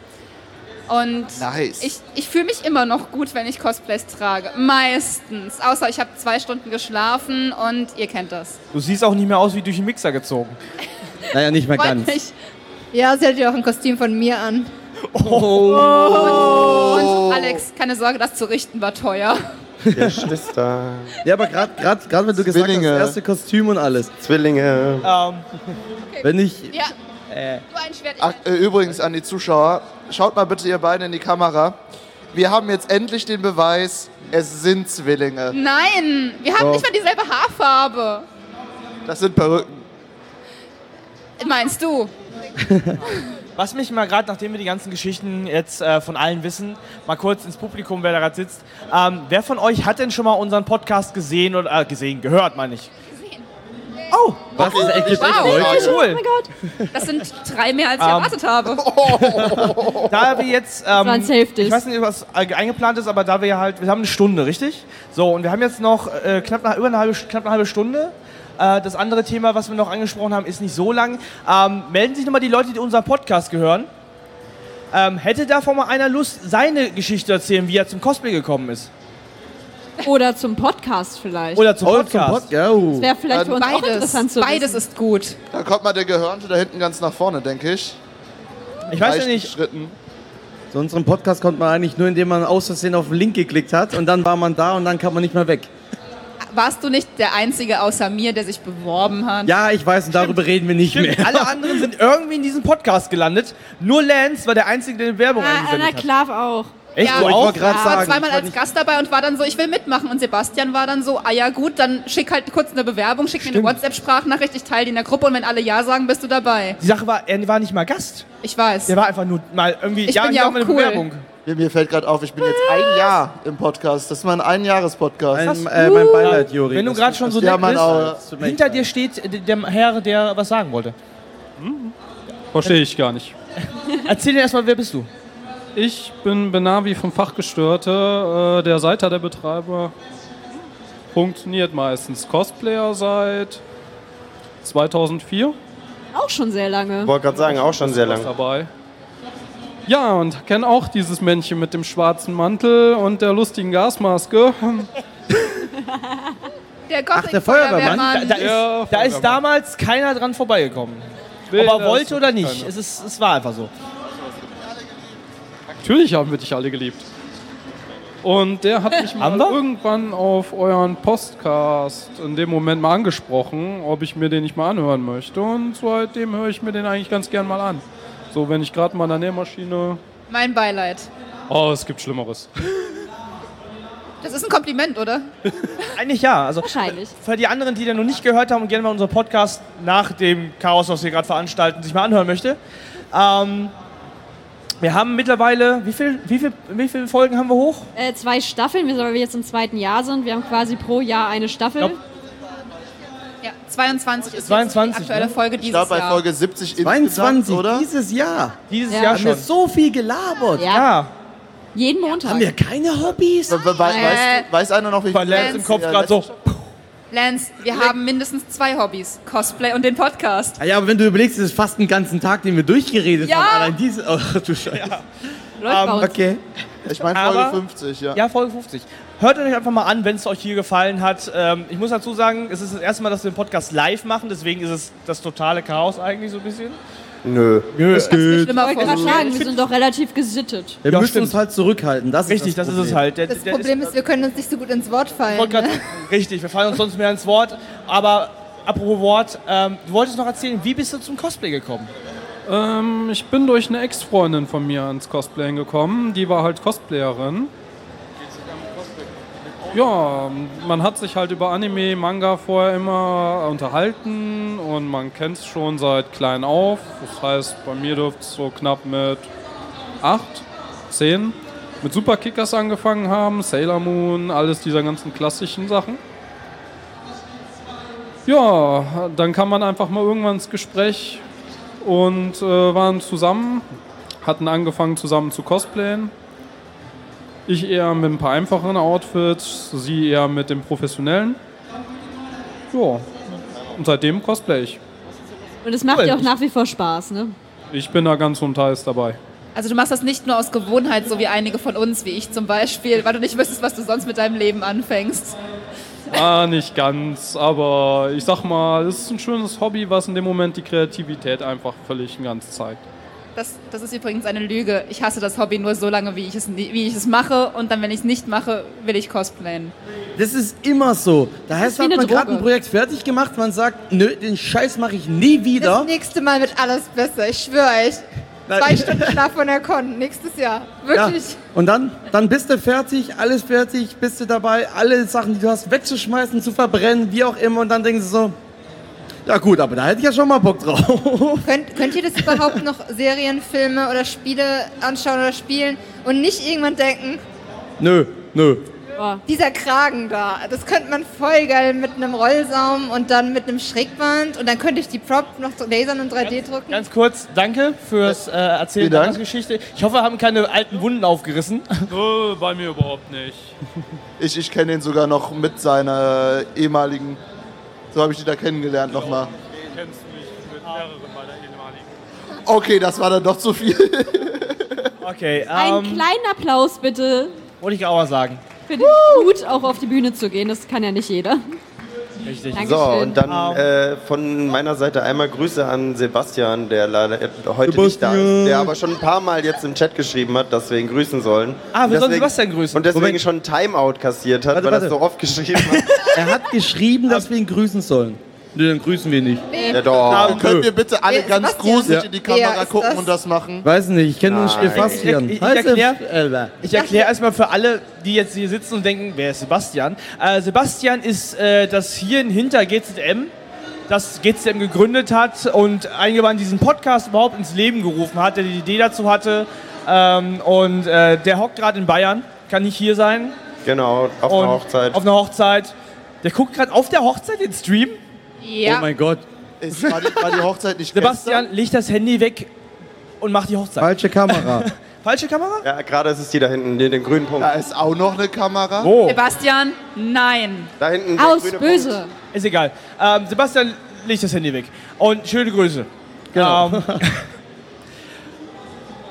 Und Nice. ich, ich fühle mich immer noch gut, wenn ich Cosplays trage. Meistens. Außer ich habe zwei Stunden geschlafen und ihr kennt das. Du siehst auch nicht mehr aus wie durch den Mixer gezogen. (laughs) Naja, nicht mehr ganz. mich. Ja, sie hat ja auch ein Kostüm von mir an. Und Alex, keine Sorge, das zu richten war teuer. Geschwister, (laughs) Ja, aber gerade wenn du gesagt hast, Zwillinge. das erste Kostüm und alles. Zwillinge. Ähm, Wenn ich. Ja. Du ein Schwert, ich Ach, äh, übrigens an die Zuschauer, schaut mal bitte ihr beide in die Kamera. Wir haben jetzt endlich den Beweis, es sind Zwillinge. Nein, wir haben Doch. nicht mal dieselbe Haarfarbe. Das sind Perücken. Meinst du? (laughs) Was mich mal gerade, nachdem wir die ganzen Geschichten jetzt äh, von allen wissen, mal kurz ins Publikum, wer da gerade sitzt. Ähm, wer von euch hat denn schon mal unseren Podcast gesehen oder äh, gesehen, gehört, meine ich? Oh, Was ist echt Wow. Leute? cool. Das sind drei mehr, als ich Ähm. erwartet habe. (laughs) Da wir jetzt, ähm, ich weiß nicht, was eingeplant ist, aber da wir halt, wir haben eine Stunde, richtig? So, und wir haben jetzt noch äh, knapp, eine, über eine halbe, knapp eine halbe Stunde. Äh, das andere Thema, was wir noch angesprochen haben, ist nicht so lang. Ähm, melden sich nochmal die Leute, die unseren Podcast gehören. Ähm, hätte davon mal einer Lust, seine Geschichte zu erzählen, wie er zum Cosplay gekommen ist? Oder zum Podcast vielleicht. Oder zum Oh, zum Podcast? Pod ja, oh. das wäre vielleicht für uns auch Beides. interessant zu Beides wissen. ist gut. Da kommt mal der Gehörnte da hinten ganz nach vorne, denke ich. ich weiß ja nicht. Schritten. So unseren Podcast kommt man eigentlich nur, indem man aus Versehen auf den Link geklickt hat und dann war man da und dann kam man nicht mehr weg. Warst du nicht der Einzige außer mir, der sich beworben hat? Ja, ich weiß und darüber reden wir nicht Stimmt, mehr. alle anderen sind irgendwie in diesem Podcast gelandet. Nur Lance war der Einzige, der eine Werbung Ah, Anna eingesendet hat. Klav auch. Echt? Ja, du ich auch? Ich war sagen, zweimal ich war als Gast dabei und war dann so, ich will mitmachen. Und Sebastian war dann so, ah ja gut, dann schick halt kurz eine Bewerbung, schick mir eine WhatsApp-Sprachnachricht, ich teile die in der Gruppe und wenn alle Ja sagen, bist du dabei. Die Sache war, er war nicht mal Gast. Ich weiß. Der war einfach nur mal irgendwie, Ich ja, bin ja auch eine cool. Bewerbung. Mir, mir fällt gerade auf, ich bin jetzt ein Jahr im Podcast. Das ist mein Einjahres-Podcast. Ein, äh, mein Beileid, Juri. Wenn du gerade schon so Ja, nett Mann, bist, hinter dir steht der- der Herr, der was sagen wollte. Verstehe ich gar nicht. Erzähl dir erstmal, wer bist du? Ich bin Benavi vom Fachgestörte, äh, der Seiter der Betreiber. Funktioniert meistens. Cosplayer seit 2004 Auch schon sehr lange. Wollte gerade sagen, auch schon sehr lang. dabei. Ja, und kenne auch dieses Männchen mit dem schwarzen Mantel und der lustigen Gasmaske. (laughs) Der Ach, der Feuerwehrmann? Da, da, Ja, ist, da ist damals keiner dran vorbeigekommen. Nee, Ob er wollte oder nicht. Es, ist, es war einfach so. Natürlich haben wir dich alle geliebt. Und der hat mich mal irgendwann auf euren Podcast in dem Moment mal angesprochen, ob ich mir den nicht mal anhören möchte. Und seitdem höre ich mir den eigentlich ganz gern mal an. So, wenn ich gerade mal an der Nähmaschine. Mein Beileid. Oh, es gibt Schlimmeres. Das ist ein Kompliment, oder? Eigentlich ja. Also Wahrscheinlich. für die anderen, die den noch nicht gehört haben und gerne mal unseren Podcast nach dem Chaos, was wir gerade veranstalten, sich mal anhören möchte. Ähm, wir haben mittlerweile, wie viel, wie, viel, wie viele Folgen haben wir hoch? Äh, zwei Staffeln, wir- weil wir jetzt im zweiten Jahr sind. Wir haben quasi pro Jahr eine Staffel. Glaub- Ja, 22 ist 22, jetzt die aktuelle ne? Folge Ich dieses glaube bei Jahr. Folge 70 22 insgesamt, oder? dieses Jahr. Dieses Ja. Jahr Haben wir schon. so viel gelabert. ja, Ja, jeden Montag. Haben wir keine Hobbys? We- we- Weiß, Äh. weiß einer noch, wie weil Lance im Kopf gerade so. Lance, wir haben mindestens zwei Hobbys. Cosplay und den Podcast. Ja, aber wenn du überlegst, ist fast einen ganzen Tag, den wir durchgeredet Ja. haben. Allein diese. Oh, (laughs) du Scheiße. Läuft bei uns. Okay. Ich meine Folge Aber- 50, ja. Ja, Folge 50. Hört euch einfach mal an, wenn es euch hier gefallen hat. Ähm, ich muss dazu sagen, es ist das erste Mal, dass wir den Podcast live machen, deswegen ist es das totale Chaos eigentlich so ein bisschen. Nö. Es Schlimmer Ich wollte gerade sagen, wir sind doch relativ gesittet. Wir Ja, müssen stimmt. uns halt zurückhalten. Das Richtig, ist das, das, ist es Problem. halt. Der, Das der Problem ist, wir können uns nicht so gut ins Wort fallen. Ne? grad- (laughs) Richtig, wir fallen uns sonst mehr ins Wort. Aber apropos Wort, ähm, du wolltest noch erzählen, wie bist du zum Cosplay gekommen? Ähm, ich bin durch eine Ex-Freundin von mir ans Cosplayen gekommen. Die war halt Cosplayerin. Ja, man hat sich halt über Anime, Manga vorher immer unterhalten und man kennt es schon seit klein auf. Das heißt, bei mir dürfte es so knapp mit 8, 10 mit Superkickers angefangen haben, Sailor Moon, alles dieser ganzen klassischen Sachen. Ja, dann kam man einfach mal irgendwann ins Gespräch und äh, waren zusammen, hatten angefangen zusammen zu cosplayen. Ich eher mit ein paar einfacheren Outfits, sie eher mit dem professionellen. Ja, und seitdem cosplay ich. Und es macht ja auch nach wie vor Spaß, ne? Ich bin da ganz und heiß dabei. Also du machst das nicht nur aus Gewohnheit, so wie einige von uns, wie ich zum Beispiel, weil du nicht wüsstest, was du sonst mit deinem Leben anfängst. Ah, nicht ganz, aber ich sag mal, es ist ein schönes Hobby, was in dem Moment die Kreativität einfach völlig und ganz zeigt. Das, das ist übrigens eine Lüge. Ich hasse das Hobby nur so lange, wie ich es, wie ich es mache. Und dann, wenn ich es nicht mache, will ich cosplayen. Das ist immer so. Da heißt, hat man gerade ein Projekt fertig gemacht, man sagt, nö, den Scheiß mache ich nie Das wieder. nächste Mal wird alles besser, ich schwöre euch. Zwei (laughs) Stunden Schlaf von der Con, nächstes Jahr. Ja. Wirklich. Und dann, dann bist du fertig, alles fertig, bist du dabei, alle Sachen, die du hast, wegzuschmeißen, zu verbrennen, wie auch immer. Und dann denkst du so, Ja gut, aber da hätte ich ja schon mal Bock drauf. (laughs) Könnt, könnt ihr das überhaupt noch Serien, Filme oder Spiele anschauen oder spielen und nicht irgendwann denken, nö, nö. dieser Kragen da, das könnte man voll geil mit einem Rollsaum und dann mit einem Schrägband und dann könnte ich die Prop noch lasern und 3D drucken. Ganz kurz, danke fürs äh, Erzählen der. Geschichte. Ich hoffe, wir haben keine alten Wunden aufgerissen. Nö, bei mir überhaupt nicht. Ich, ich kenne ihn sogar noch mit seiner ehemaligen. So habe ich ihn da kennengelernt nochmal. Kennst du mich mit mehreren meiner ehemaligen. Okay, das war dann doch zu viel. (laughs) Okay, Einen ähm, kleinen Applaus bitte wollte ich auch mal sagen. für den Mut, auch auf die Bühne zu gehen. Das kann ja nicht jeder. Richtig. Dankeschön. So, und dann äh, von meiner Seite einmal Grüße an Sebastian, der leider heute nicht da ist, der aber schon ein paar Mal jetzt im Chat geschrieben hat, dass wir ihn grüßen sollen. Ah, wir sollen Sebastian grüßen. Und deswegen Moment. schon ein Timeout kassiert hat, Warte, weil er warte. so oft geschrieben hat. (laughs) Er hat geschrieben, dass wir ihn grüßen sollen. Nö, dann grüßen wir nicht. Ja, doch. Ähm, könnt ihr bitte alle Wer ist ganz Sebastian? gruselig Ja. in die Wer Kamera ist gucken das? und das machen? Weiß nicht, ich kenne nur Nein. Sebastian. Ich- ich- ich Heißt erklär- er- äh, Ich erkläre erstmal für alle, die jetzt hier sitzen und denken, wer ist Sebastian? Äh, Sebastian ist äh, das Hirn hinter GZM, das GZM gegründet hat und eingewandt diesen Podcast überhaupt ins Leben gerufen hat, der die Idee dazu hatte. Ähm, und äh, der hockt gerade in Bayern, kann nicht hier sein. Genau, auf und einer Hochzeit. Auf einer Hochzeit. Der guckt gerade auf der Hochzeit den Stream. Ja. Oh mein Gott. Ist, war, die, war die Hochzeit nicht Sebastian legt das Handy weg und macht die Hochzeit. Falsche Kamera. (laughs) Falsche Kamera? ja, gerade ist es die da hinten, den, den grünen Punkt. Da ist auch noch eine Kamera. Wo? Sebastian, nein. Da hinten der Aus, grüne böse. Ist egal. Ähm, Sebastian legt das Handy weg. Und schöne Grüße. Genau. Ähm, (laughs)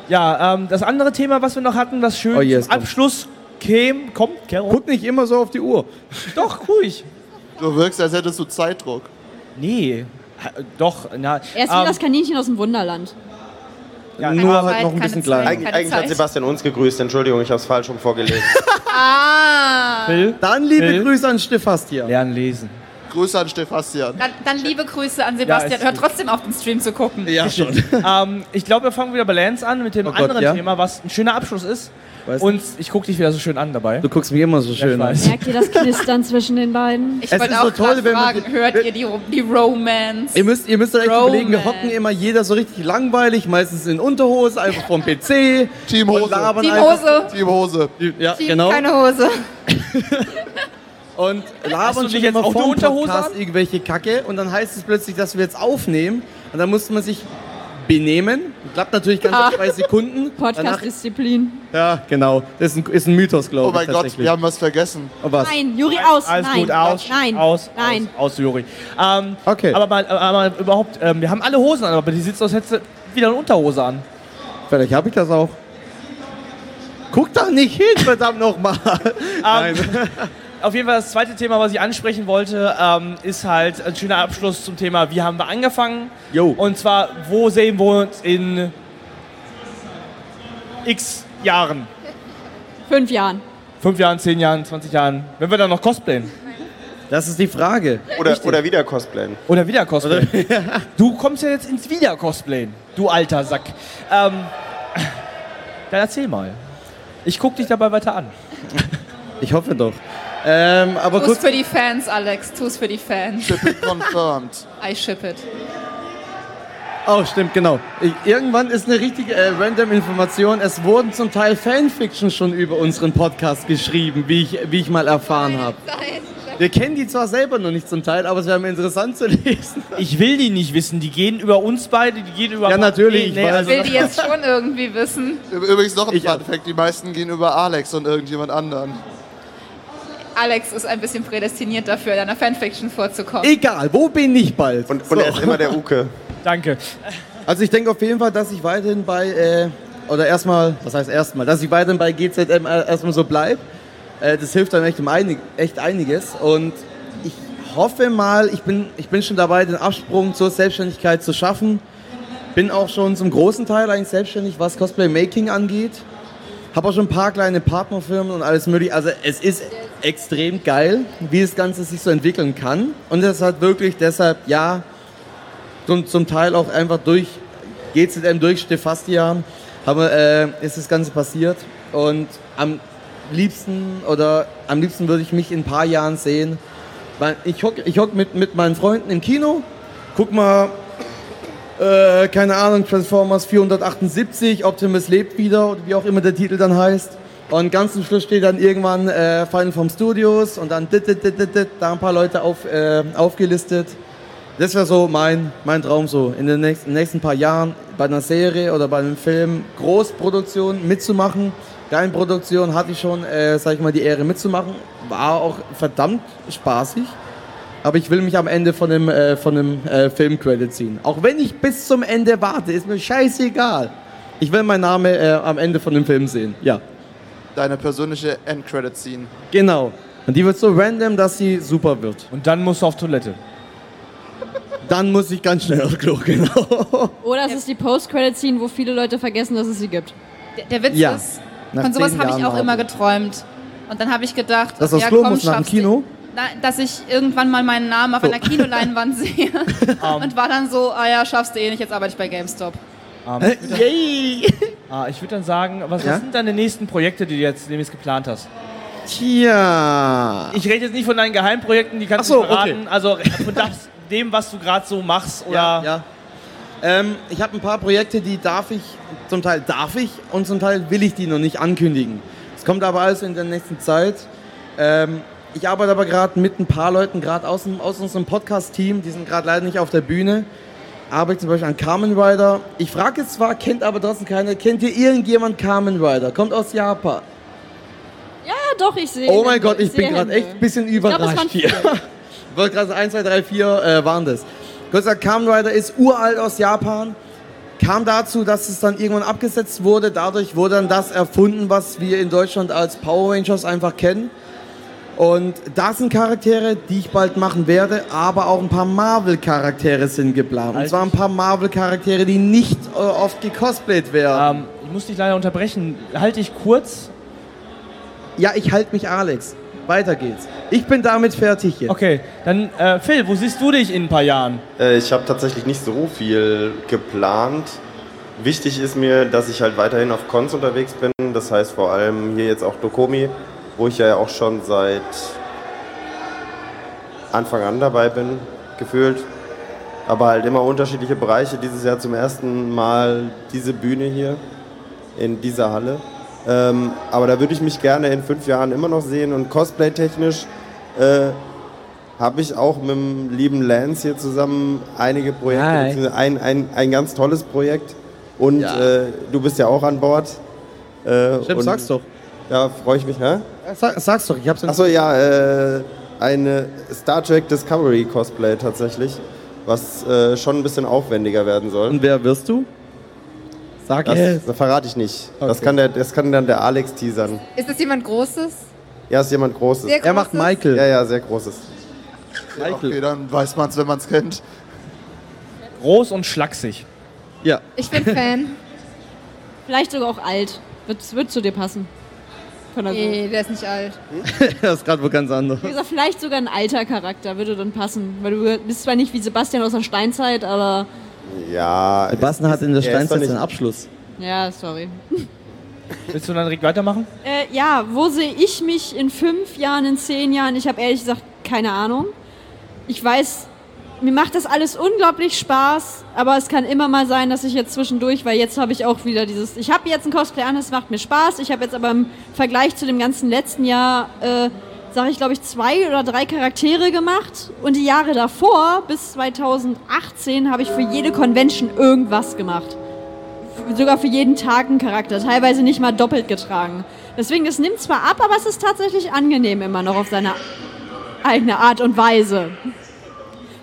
ja, ähm, das andere Thema, was wir noch hatten, was schön Oh, yes, zum Abschluss käme, kommt, Kero. Guck nicht immer so auf die Uhr. Doch, ruhig. Du wirkst, als hättest du Zeitdruck. Nee, doch, na. Er ist wie ähm, das Kaninchen aus dem Wunderland. ja, Nur halt noch ein bisschen Zeit. klein. Eig eigentlich hat Zeit. Sebastian uns gegrüßt, Entschuldigung, ich habe es falsch schon vorgelesen. (laughs) Ah. Phil, Dann liebe Phil? Grüße an Stefastian. lernen lesen. Grüße an Stefastian. Dann, dann liebe Grüße an Ja, Sebastian. ist Hört trotzdem auf, den Stream zu gucken. Ja, schon. ähm, ich glaube, wir fangen wieder bei Lance an mit dem Oh Gott, anderen ja? Thema, was ein schöner Abschluss ist. Weißt Und ich gucke dich wieder so schön an dabei. Du guckst mich immer so schön an. Merkt ihr das Knistern zwischen den beiden? Ich Es wollte ist auch so toll, wenn man fragen, die- hört ihr die, die Romance? Ihr müsst, ihr müsst euch überlegen, wir hocken immer jeder so richtig langweilig, meistens in Unterhose, einfach vom PC. Team Hose. Team Hose. Team Hose. Ja, Team, genau. Keine Hose. (laughs) Und Hast labern dich jetzt immer auch Podcast an? irgendwelche Kacke und dann heißt es plötzlich, dass wir jetzt aufnehmen und dann muss man sich benehmen. Klappt natürlich ganz Ah. zwei Sekunden. (laughs) Podcast-Disziplin. ja, genau. Das ist ein, ist ein Mythos, glaube Oh ich. mein Gott, tatsächlich. wir haben was vergessen. Und was? Nein, Juri, aus. Alles Nein. gut, aus. Nein. Aus. Nein. Aus, aus Juri. Ähm, Okay. Aber mal, aber mal überhaupt, ähm, wir haben alle Hosen an, aber die sieht so, als hättest du wieder eine Unterhose an. Vielleicht habe ich das auch. Guck da nicht hin, verdammt nochmal. (laughs) Nein. Auf jeden Fall das zweite Thema, was ich ansprechen wollte, ähm, ist halt ein schöner Abschluss zum Thema, wie haben wir angefangen? Jo. Und zwar, wo sehen wir uns in x Jahren? Fünf Jahren. Fünf Jahren, zehn Jahren, 20 Jahren? Wenn wir dann noch cosplayen? Das ist die Frage. Oder, oder wieder cosplayen. Oder wieder cosplayen? (laughs) Du kommst ja jetzt ins Wieder-Cosplayen, du alter Sack. Ähm, dann erzähl mal. Ich guck dich dabei weiter an. Ich hoffe doch. Ähm, aber Tu's für die Fans, Alex. Tu's für die Fans. Shipping confirmed. I ship it. Oh, stimmt, genau. Ich, irgendwann ist eine richtige äh, random Information. Es wurden zum Teil Fanfiction schon über unseren Podcast geschrieben, wie ich, wie ich mal erfahren habe. Wir kennen die zwar selber noch nicht zum Teil, aber es wäre mir interessant zu (laughs) lesen. Ich will die nicht wissen. Die gehen über uns beide, die gehen über. Ja, natürlich, Nee, ich nee, weiß. also, will die jetzt schon irgendwie wissen. Übrigens noch ein Fun Fact: Die meisten gehen über Alex und irgendjemand anderen. Alex ist ein bisschen prädestiniert dafür, in einer Fanfiction vorzukommen. Egal, wo bin ich bald? Und, und er ist immer der Uke. (laughs) danke. Also ich denke auf jeden Fall, dass ich weiterhin bei, äh, oder erstmal, was heißt erstmal, dass ich weiterhin bei GZM erstmal so bleibe. Äh, das hilft dann echt, um einig, echt einiges. Und ich hoffe mal, ich bin, ich bin schon dabei, den Absprung zur Selbstständigkeit zu schaffen. Bin auch schon zum großen Teil eigentlich selbstständig, was Cosplay Making angeht. Habe auch schon ein paar kleine Partnerfirmen und alles mögliche. Also es ist extrem geil, wie das Ganze sich so entwickeln kann. Und das hat wirklich deshalb, ja, zum, zum Teil auch einfach durch GZM, durch Stefastian, haben, äh, ist das Ganze passiert. Und am liebsten, oder am liebsten würde ich mich in ein paar Jahren sehen. Ich hocke ich hock mit, mit meinen Freunden im Kino, guck mal, äh, keine Ahnung, Transformers 478, Optimus lebt wieder, oder wie auch immer der Titel dann heißt. Und ganz zum Schluss steht dann irgendwann äh, Final vom Studios und dann dit, dit, dit, da ein paar Leute auf, äh, aufgelistet. Das wäre so mein, mein Traum so, in den nächsten, nächsten paar Jahren bei einer Serie oder bei einem Film Großproduktion mitzumachen. Kleinproduktion hatte ich schon, äh, sag ich mal, die Ehre mitzumachen. War auch verdammt spaßig. Aber ich will mich am Ende von dem, äh, von dem äh, Filmcredit ziehen. Auch wenn ich bis zum Ende warte, ist mir scheißegal. Ich will meinen Namen äh, am Ende von dem Film sehen. Ja, Deine persönliche Endcredit-Scene. genau. Und die wird so random, dass sie super wird. Und dann musst du auf Toilette. Dann muss ich ganz schnell aufs Klo, (laughs) genau. Oder es ist die Post-Credit-Scene, wo viele Leute vergessen, dass es sie gibt. Der, der Witz Ja. ist, Nach von sowas habe ich auch immer geträumt. Und dann habe ich gedacht, das ja, Klo komm, muss nach dem. Kino? Nein, dass ich irgendwann mal meinen Namen auf einer Kinoleinwand (laughs) sehe. und war dann so, ah ja, schaffst du eh nicht, jetzt arbeite ich bei GameStop. Ähm, Yay! (laughs) ah, ich würde dann sagen, was, Ja? was sind deine nächsten Projekte, die du jetzt demnächst geplant hast? Tja. Ich rede jetzt nicht von deinen Geheimprojekten, die kannst Ach so, du verraten. Also von das, dem, was du gerade so machst. Oder Ja, ja. Ähm, ich habe ein paar Projekte, die darf ich, zum Teil darf ich und zum Teil will ich die noch nicht ankündigen. Es kommt aber alles in der nächsten Zeit. Ähm, ich arbeite aber gerade mit ein paar Leuten, gerade aus, aus unserem Podcast-Team, die sind gerade leider nicht auf der Bühne. Arbeite zum Beispiel an Kamen Rider. Ich frage jetzt zwar, kennt aber trotzdem keiner. Kennt ihr irgendjemand Kamen Rider? Kommt aus Japan. Ja, doch, ich sehe. Oh mein Hände. Gott, ich bin sehe gerade echt ein bisschen glaub, überrascht waren hier. viele. Ich (laughs) wollte gerade sagen, 1, 2, 3, 4 äh, waren das. Kurz gesagt, Kamen Rider ist uralt aus Japan. Kam dazu, dass es dann irgendwann abgesetzt wurde. Dadurch wurde dann das erfunden, was wir in Deutschland als Power Rangers einfach kennen. Und das sind Charaktere, die ich bald machen werde, aber auch ein paar Marvel-Charaktere sind geplant. Und zwar ein paar Marvel-Charaktere, die nicht äh, oft gecosplayt werden. ähm, ich muss dich leider unterbrechen. Halte ich kurz. Ja, ich halte mich Alex. Weiter geht's. Ich bin damit fertig hier. Okay, dann äh, Phil, wo siehst du dich in ein paar Jahren? Äh, ich habe tatsächlich nicht so viel geplant. Wichtig ist mir, dass ich halt weiterhin auf Cons unterwegs bin. Das heißt vor allem hier jetzt auch Dokomi, wo ich ja auch schon seit Anfang an dabei bin, gefühlt. Aber halt immer unterschiedliche Bereiche. Dieses Jahr zum ersten Mal diese Bühne hier in dieser Halle. Ähm, aber da würde ich mich gerne in fünf Jahren immer noch sehen und cosplay-technisch äh, habe ich auch mit dem lieben Lance hier zusammen einige Projekte, ein, ein, ein ganz tolles Projekt. Und Ja. äh, du bist ja auch an Bord. Äh, Stimmt, sag's doch. Ja, freue ich mich, hä? Sag, sag's doch, ich hab's Achso, ja, äh, eine Star Trek Discovery Cosplay tatsächlich, was äh, schon ein bisschen aufwendiger werden soll. Und wer wirst du? Sag Das, es. das verrate ich nicht. Das, Okay. kann der, das kann dann der Alex teasern. Ist das jemand Großes? Ja, ist jemand Großes. Sehr Er macht? Michael. Ja, ja, sehr Großes. Okay, dann weiß man es, wenn man es kennt. Groß und schlaksig. Ja. Ich bin Fan. (laughs) Vielleicht sogar auch alt. Wird, wird zu dir passen. Von der Nee, der ist nicht alt. (laughs) das ist gerade wo ganz anderes. Wie gesagt, vielleicht sogar ein alter Charakter würde dann passen. Weil du bist zwar nicht wie Sebastian aus der Steinzeit, aber Ja. Sebastian hat in der er ist Steinzeit seinen Abschluss. ja, sorry. (laughs) Willst du dann direkt weitermachen? Äh, ja, wo sehe ich mich in fünf Jahren, in zehn Jahren? Ich habe ehrlich gesagt keine Ahnung. Ich weiß, mir macht das alles unglaublich Spaß, aber es kann immer mal sein, dass ich jetzt zwischendurch, weil jetzt habe ich auch wieder dieses, ich habe jetzt ein Cosplay an, es macht mir Spaß. Ich habe jetzt aber im Vergleich zu dem ganzen letzten Jahr, äh, sage ich glaube ich, zwei oder drei Charaktere gemacht. Und die Jahre davor, bis 2018, habe ich für jede Convention irgendwas gemacht sogar für jeden Tag einen Charakter, teilweise nicht mal doppelt getragen. Deswegen, es nimmt zwar ab, aber es ist tatsächlich angenehm immer noch auf seine eigene Art und Weise.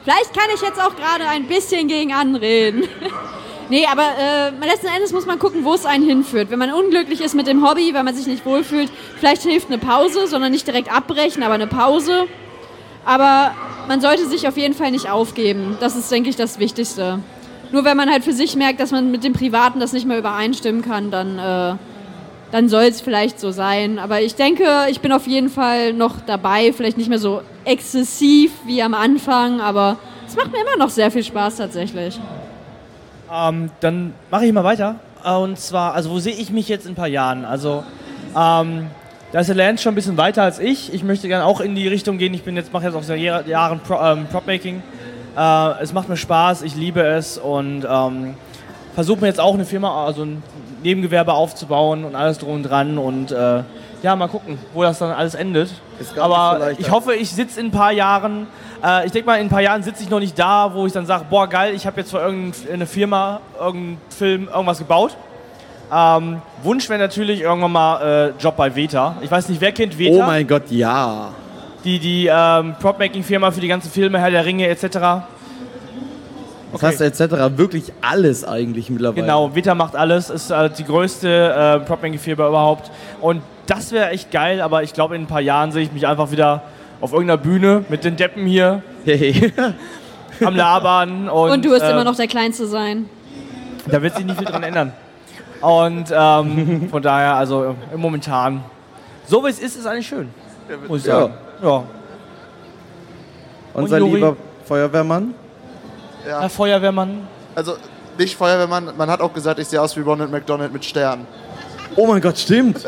Vielleicht kann ich jetzt auch gerade ein bisschen gegen anreden. (laughs) nee, aber äh, letzten Endes muss man gucken, wo es einen hinführt. Wenn man unglücklich ist mit dem Hobby, weil man sich nicht wohlfühlt, vielleicht hilft eine Pause, sondern nicht direkt abbrechen, aber eine Pause. Aber man sollte sich auf jeden Fall nicht aufgeben. Das ist, denke ich, das Wichtigste. Nur wenn man halt für sich merkt, dass man mit dem Privaten das nicht mehr übereinstimmen kann, dann, äh, dann soll es vielleicht so sein. Aber ich denke, ich bin auf jeden Fall noch dabei. Vielleicht nicht mehr so exzessiv wie am Anfang, aber es macht mir immer noch sehr viel Spaß tatsächlich. Ähm, dann mache ich mal weiter. Äh, Und zwar, also wo sehe ich mich jetzt in ein paar Jahren? Also, ähm, da ist der Lance schon ein bisschen weiter als ich. Ich möchte gerne auch in die Richtung gehen. Ich bin jetzt, mache jetzt auch seit Jahr- Jahren Pro, ähm, Prop-Making. Äh, es macht mir Spaß, ich liebe es und ähm, versuche mir jetzt auch eine Firma, also ein Nebengewerbe aufzubauen und alles drum und dran und äh, ja, mal gucken, wo das dann alles endet. Aber ich hoffe, ich sitze in ein paar Jahren, äh, ich denke mal, in ein paar Jahren sitze ich noch nicht da, wo ich dann sage, boah geil, ich habe jetzt für irgendeine Firma, irgendeinen Film, irgendwas gebaut. Ähm, Wunsch wäre natürlich irgendwann mal äh, Job bei Veta. Ich weiß nicht, wer kennt Veta? Oh mein Gott, ja. die die ähm, Prop-Making-Firma für die ganzen Filme, Herr der Ringe etc. Das heißt etc. wirklich alles eigentlich mittlerweile. Genau, Vita macht alles, ist äh, die größte äh, Prop-Making-Firma überhaupt. Und das wäre echt geil, aber ich glaube, in ein paar Jahren sehe ich mich einfach wieder auf irgendeiner Bühne mit den Deppen hier Hey. am Labern. Und, Und du wirst äh, immer noch der Kleinste sein. Da wird sich nicht viel dran ändern. Und ähm, (laughs) von daher, also im momentan, so wie es ist, ist eigentlich schön. Muss ich Ja. sagen. Ja. Unser Und Juri? lieber Feuerwehrmann. Ja. Herr Feuerwehrmann. Also nicht Feuerwehrmann, man hat auch gesagt, ich sehe aus wie Ronald McDonald mit Stern. Oh mein Gott, stimmt.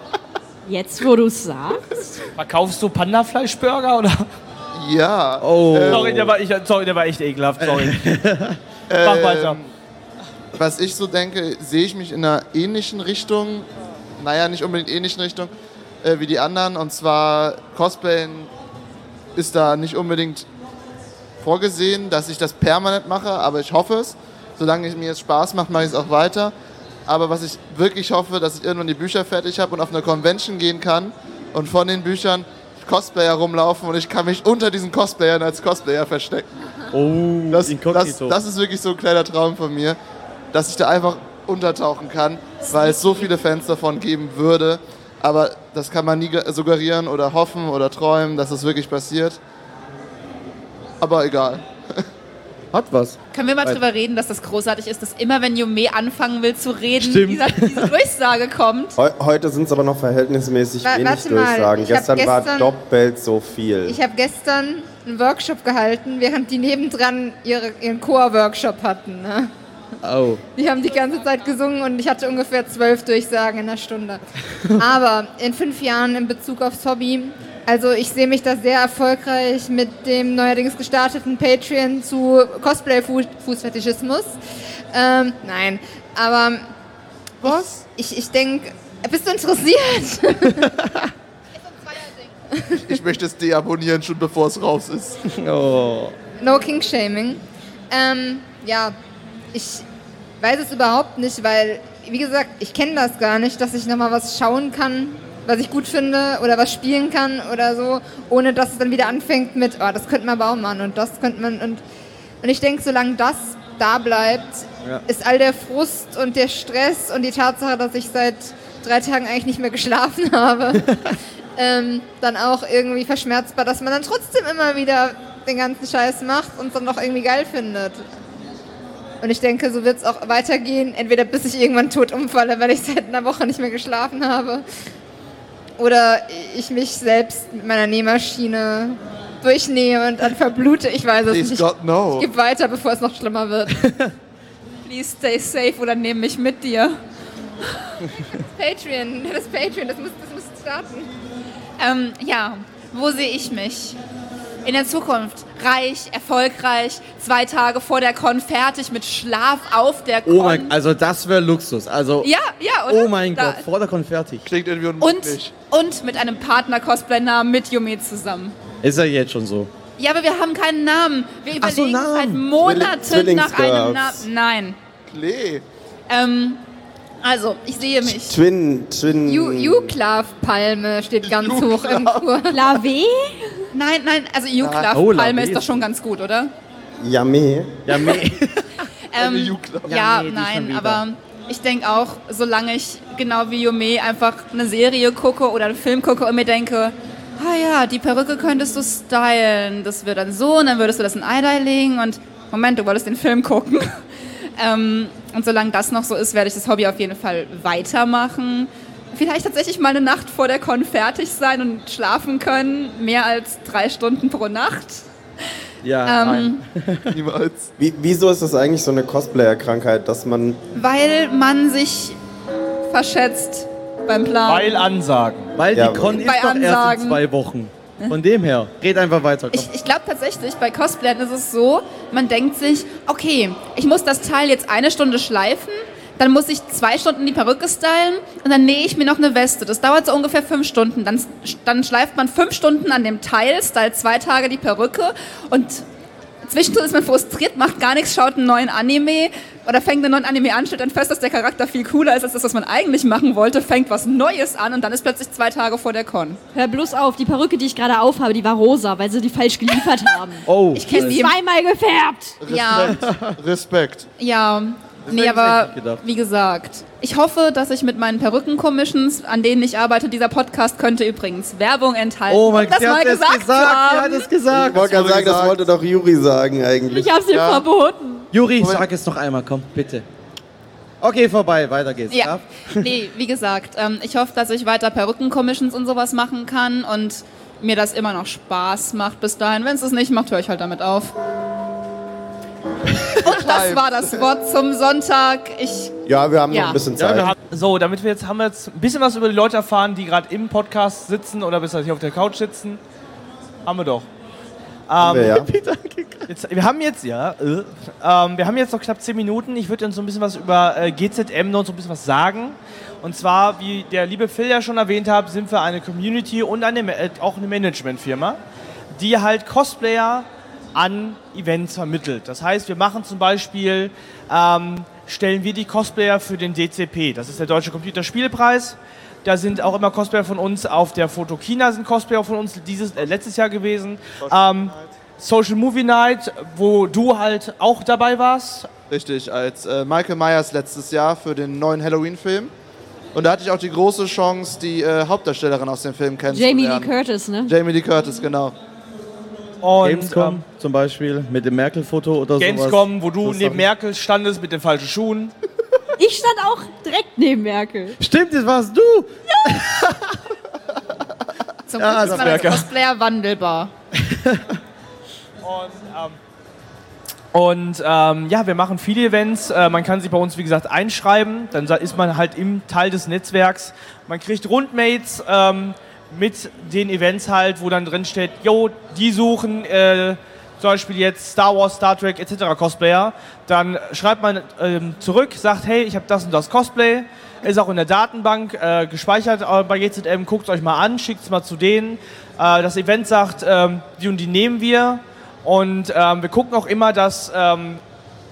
(laughs) Jetzt, wo du es sagst. Verkaufst du Panda-Fleischburger oder? Ja. Oh. Sorry, der war, ich, sorry, der war echt ekelhaft. Sorry. (laughs) Mach weiter. Ähm, was ich so denke, sehe ich mich in einer ähnlichen Richtung, naja, nicht unbedingt ähnlichen Richtung, äh, wie die anderen. Und zwar Cosplayen ist da nicht unbedingt vorgesehen, dass ich das permanent mache, aber ich hoffe es. Solange es mir jetzt Spaß macht, mache ich es auch weiter. Aber was ich wirklich hoffe, dass ich irgendwann die Bücher fertig habe und auf eine Convention gehen kann und von den Büchern Cosplayer rumlaufen und ich kann mich unter diesen Cosplayern als Cosplayer verstecken. Oh, Das, das, das ist wirklich so ein kleiner Traum von mir, dass ich da einfach untertauchen kann, weil es so viele Fans davon geben würde. Aber das kann man nie ge- suggerieren oder hoffen oder träumen, dass es wirklich passiert. Aber egal. Hat was. Können wir mal drüber reden, dass das großartig ist, dass immer wenn Yume anfangen will zu reden, dieser, diese (laughs) Durchsage kommt. Heu heute sind es aber noch verhältnismäßig Wa- wenig Durchsagen. hab Gestern war gestern- doppelt so viel. Ich habe gestern einen Workshop gehalten, während die nebendran ihre, ihren Chor-Workshop hatten. Ne? Oh. Die haben die ganze Zeit gesungen und ich hatte ungefähr zwölf Durchsagen in einer Stunde. Aber in fünf Jahren in Bezug aufs Hobby, also ich sehe mich da sehr erfolgreich mit dem neuerdings gestarteten Patreon zu Cosplay-Fußfetischismus. Ähm, nein, aber Was? ich, ich denke, bist du interessiert? (laughs) (laughs) Ich möchte es deabonnieren, schon bevor es raus ist. oh. No King Shaming. Ähm, ja, ich weiß es überhaupt nicht, weil, wie gesagt, ich kenne das gar nicht, dass ich nochmal was schauen kann, was ich gut finde oder was spielen kann oder so, ohne dass es dann wieder anfängt mit, oh, das könnte man auch machen und das könnte man und, und ich denke, solange das da bleibt, Ja. ist all der Frust und der Stress und die Tatsache, dass ich seit drei Tagen eigentlich nicht mehr geschlafen (laughs) habe, ähm, dann auch irgendwie verschmerzbar, dass man dann trotzdem immer wieder den ganzen Scheiß macht und es dann noch irgendwie geil findet. Und ich denke, so wird es auch weitergehen, entweder bis ich irgendwann tot umfalle, weil ich seit einer Woche nicht mehr geschlafen habe, oder ich mich selbst mit meiner Nähmaschine durchnähe und dann verblute. Ich weiß es Please nicht. God, no. Gib weiter, bevor es noch schlimmer wird. (laughs) Please stay safe oder nehm mich mit dir. (laughs) Patreon, das Patreon, das muss, das muss starten. Ähm, ja, wo sehe ich mich? In der Zukunft. Reich, erfolgreich, zwei Tage vor der Con fertig mit Schlaf auf der Con. Oh mein also das wäre Luxus. Also, Ja, ja, oder? oh mein Da- Gott, vor der Con fertig. Klingt irgendwie Und, unmöglich. und mit einem Partner-Cosplay-Namen mit Yume zusammen. Ist ja jetzt schon so. Ja, aber wir haben keinen Namen. Wir Ach so, überlegen Namen. seit Monaten nach einem Namen. Nein. Klee. Ähm, also, ich sehe mich. Twin, Twin. Ju- Juklav-Palme steht ganz hoch im Kurs. Lave? Nein, nein, also Juklaf Oh, Palme ist doch schon ganz gut, oder? Meh. (laughs) Eine Ähm, ja, Ja, nee, nein, aber ich denke auch, solange ich genau wie Yume einfach eine Serie gucke oder einen Film gucke und mir denke, ah ja, die Perücke könntest du stylen, das wird dann so und dann würdest du das in Eye legen und Moment, du wolltest den Film gucken. (laughs) ähm, und solange das noch so ist, werde ich das Hobby auf jeden Fall weitermachen. Vielleicht tatsächlich mal eine Nacht vor der Con fertig sein und schlafen können, mehr als drei Stunden pro Nacht. Ja, nein. Ähm, (laughs) Niemals. Wie, wieso ist das eigentlich so eine Cosplayer-Krankheit, dass man. weil man sich verschätzt beim Plan. Weil Ansagen. Weil Ja, die Con ist doch erst Ansagen. in zwei Wochen. Von dem her, red einfach weiter. Komm. Ich, ich glaube tatsächlich, bei Cosplayern ist es so, man denkt sich, okay, ich muss das Teil jetzt eine Stunde schleifen, dann muss ich zwei Stunden die Perücke stylen und dann nähe ich mir noch eine Weste. Das dauert so ungefähr fünf Stunden. Dann, dann schleift man fünf Stunden an dem Teil, stylt zwei Tage die Perücke und zwischendrin ist man frustriert, macht gar nichts, schaut einen neuen Anime oder fängt einen neuen Anime an, stellt dann fest, dass der Charakter viel cooler ist als das, was man eigentlich machen wollte, fängt was Neues an und dann ist plötzlich zwei Tage vor der Con. Hör bloß auf, die Perücke, die ich gerade aufhabe, die war rosa, weil sie die falsch geliefert (laughs) haben. Oh, Ich kenne die. Zweimal gefärbt. Ja, Respekt. ja. Nee, hätte ich aber wie gesagt, ich hoffe, dass ich mit meinen Perücken-Commissions, an denen ich arbeite, dieser Podcast könnte übrigens Werbung enthalten. oh mein das Gott, mal sie hat es gesagt, gesagt, haben. hat es Ich gesagt. wollte gerade sagen, das gesagt. wollte doch Juri sagen eigentlich. Ich hab's dir Ja. verboten. Juri, sag es noch einmal, komm, bitte. Okay, vorbei, weiter geht's. Ja, (laughs) nee, wie gesagt, ähm, ich hoffe, dass ich weiter Perücken-Commissions und sowas machen kann und mir das immer noch Spaß macht bis dahin. Wenn es das nicht macht, höre ich halt damit auf. Das war das Wort zum Sonntag. Ich, Ja, wir haben noch Ja. ein bisschen Ja, Zeit. wir haben, so, damit wir jetzt haben wir jetzt ein bisschen was über die Leute erfahren, die gerade im Podcast sitzen oder besser hier auf der Couch sitzen. Haben wir doch. Haben wir, ja. (laughs) Jetzt, wir haben jetzt, ja, äh, ähm, wir haben jetzt noch knapp 10 Minuten. Ich würde uns so ein bisschen was über äh, GZM noch so ein bisschen was sagen. Und zwar, wie der liebe Phil ja schon erwähnt hat, sind wir eine Community und eine, äh, auch eine Managementfirma, die halt Cosplayer an Events vermittelt. Das heißt, wir machen zum Beispiel, ähm, stellen wir die Cosplayer für den DCP, das ist der Deutsche Computerspielpreis. Da sind auch immer Cosplayer von uns auf der Fotokina sind Cosplayer von uns dieses äh, letztes Jahr gewesen. Ähm, Social Movie Night, wo du halt auch dabei warst. Richtig, als äh, Michael Myers letztes Jahr für den neuen Halloween-Film. Und da hatte ich auch die große Chance, die äh, Hauptdarstellerin aus dem Film kennenzulernen. Jamie Lee Curtis, ne? Jamie Lee Curtis, genau. Und Gamescom ähm, zum Beispiel mit dem Merkel-Foto oder sowas. Gamescom, wo du Das neben. Merkel standest mit den falschen Schuhen. (laughs) Ich stand auch direkt neben Merkel. Stimmt, das warst du. (laughs) zum Ja, Glück das ist man als. Cosplayer wandelbar. Und, ähm, und ähm, ja, wir machen viele Events. Äh, man kann sich bei uns, wie gesagt, einschreiben. Dann ist man halt im Teil des Netzwerks. Man kriegt Rundmates ähm, mit den Events halt, wo dann drin steht, jo, die suchen äh, zum Beispiel jetzt Star Wars, Star Trek etc. Cosplayer. Dann schreibt man ähm, zurück, sagt, hey, ich habe das und das Cosplay. Ist auch in der Datenbank äh, gespeichert äh, bei GZM. Guckt euch mal an, schickt es mal zu denen. Äh, das Event sagt, ähm, die und die nehmen wir. Und ähm, wir gucken auch immer, dass ähm,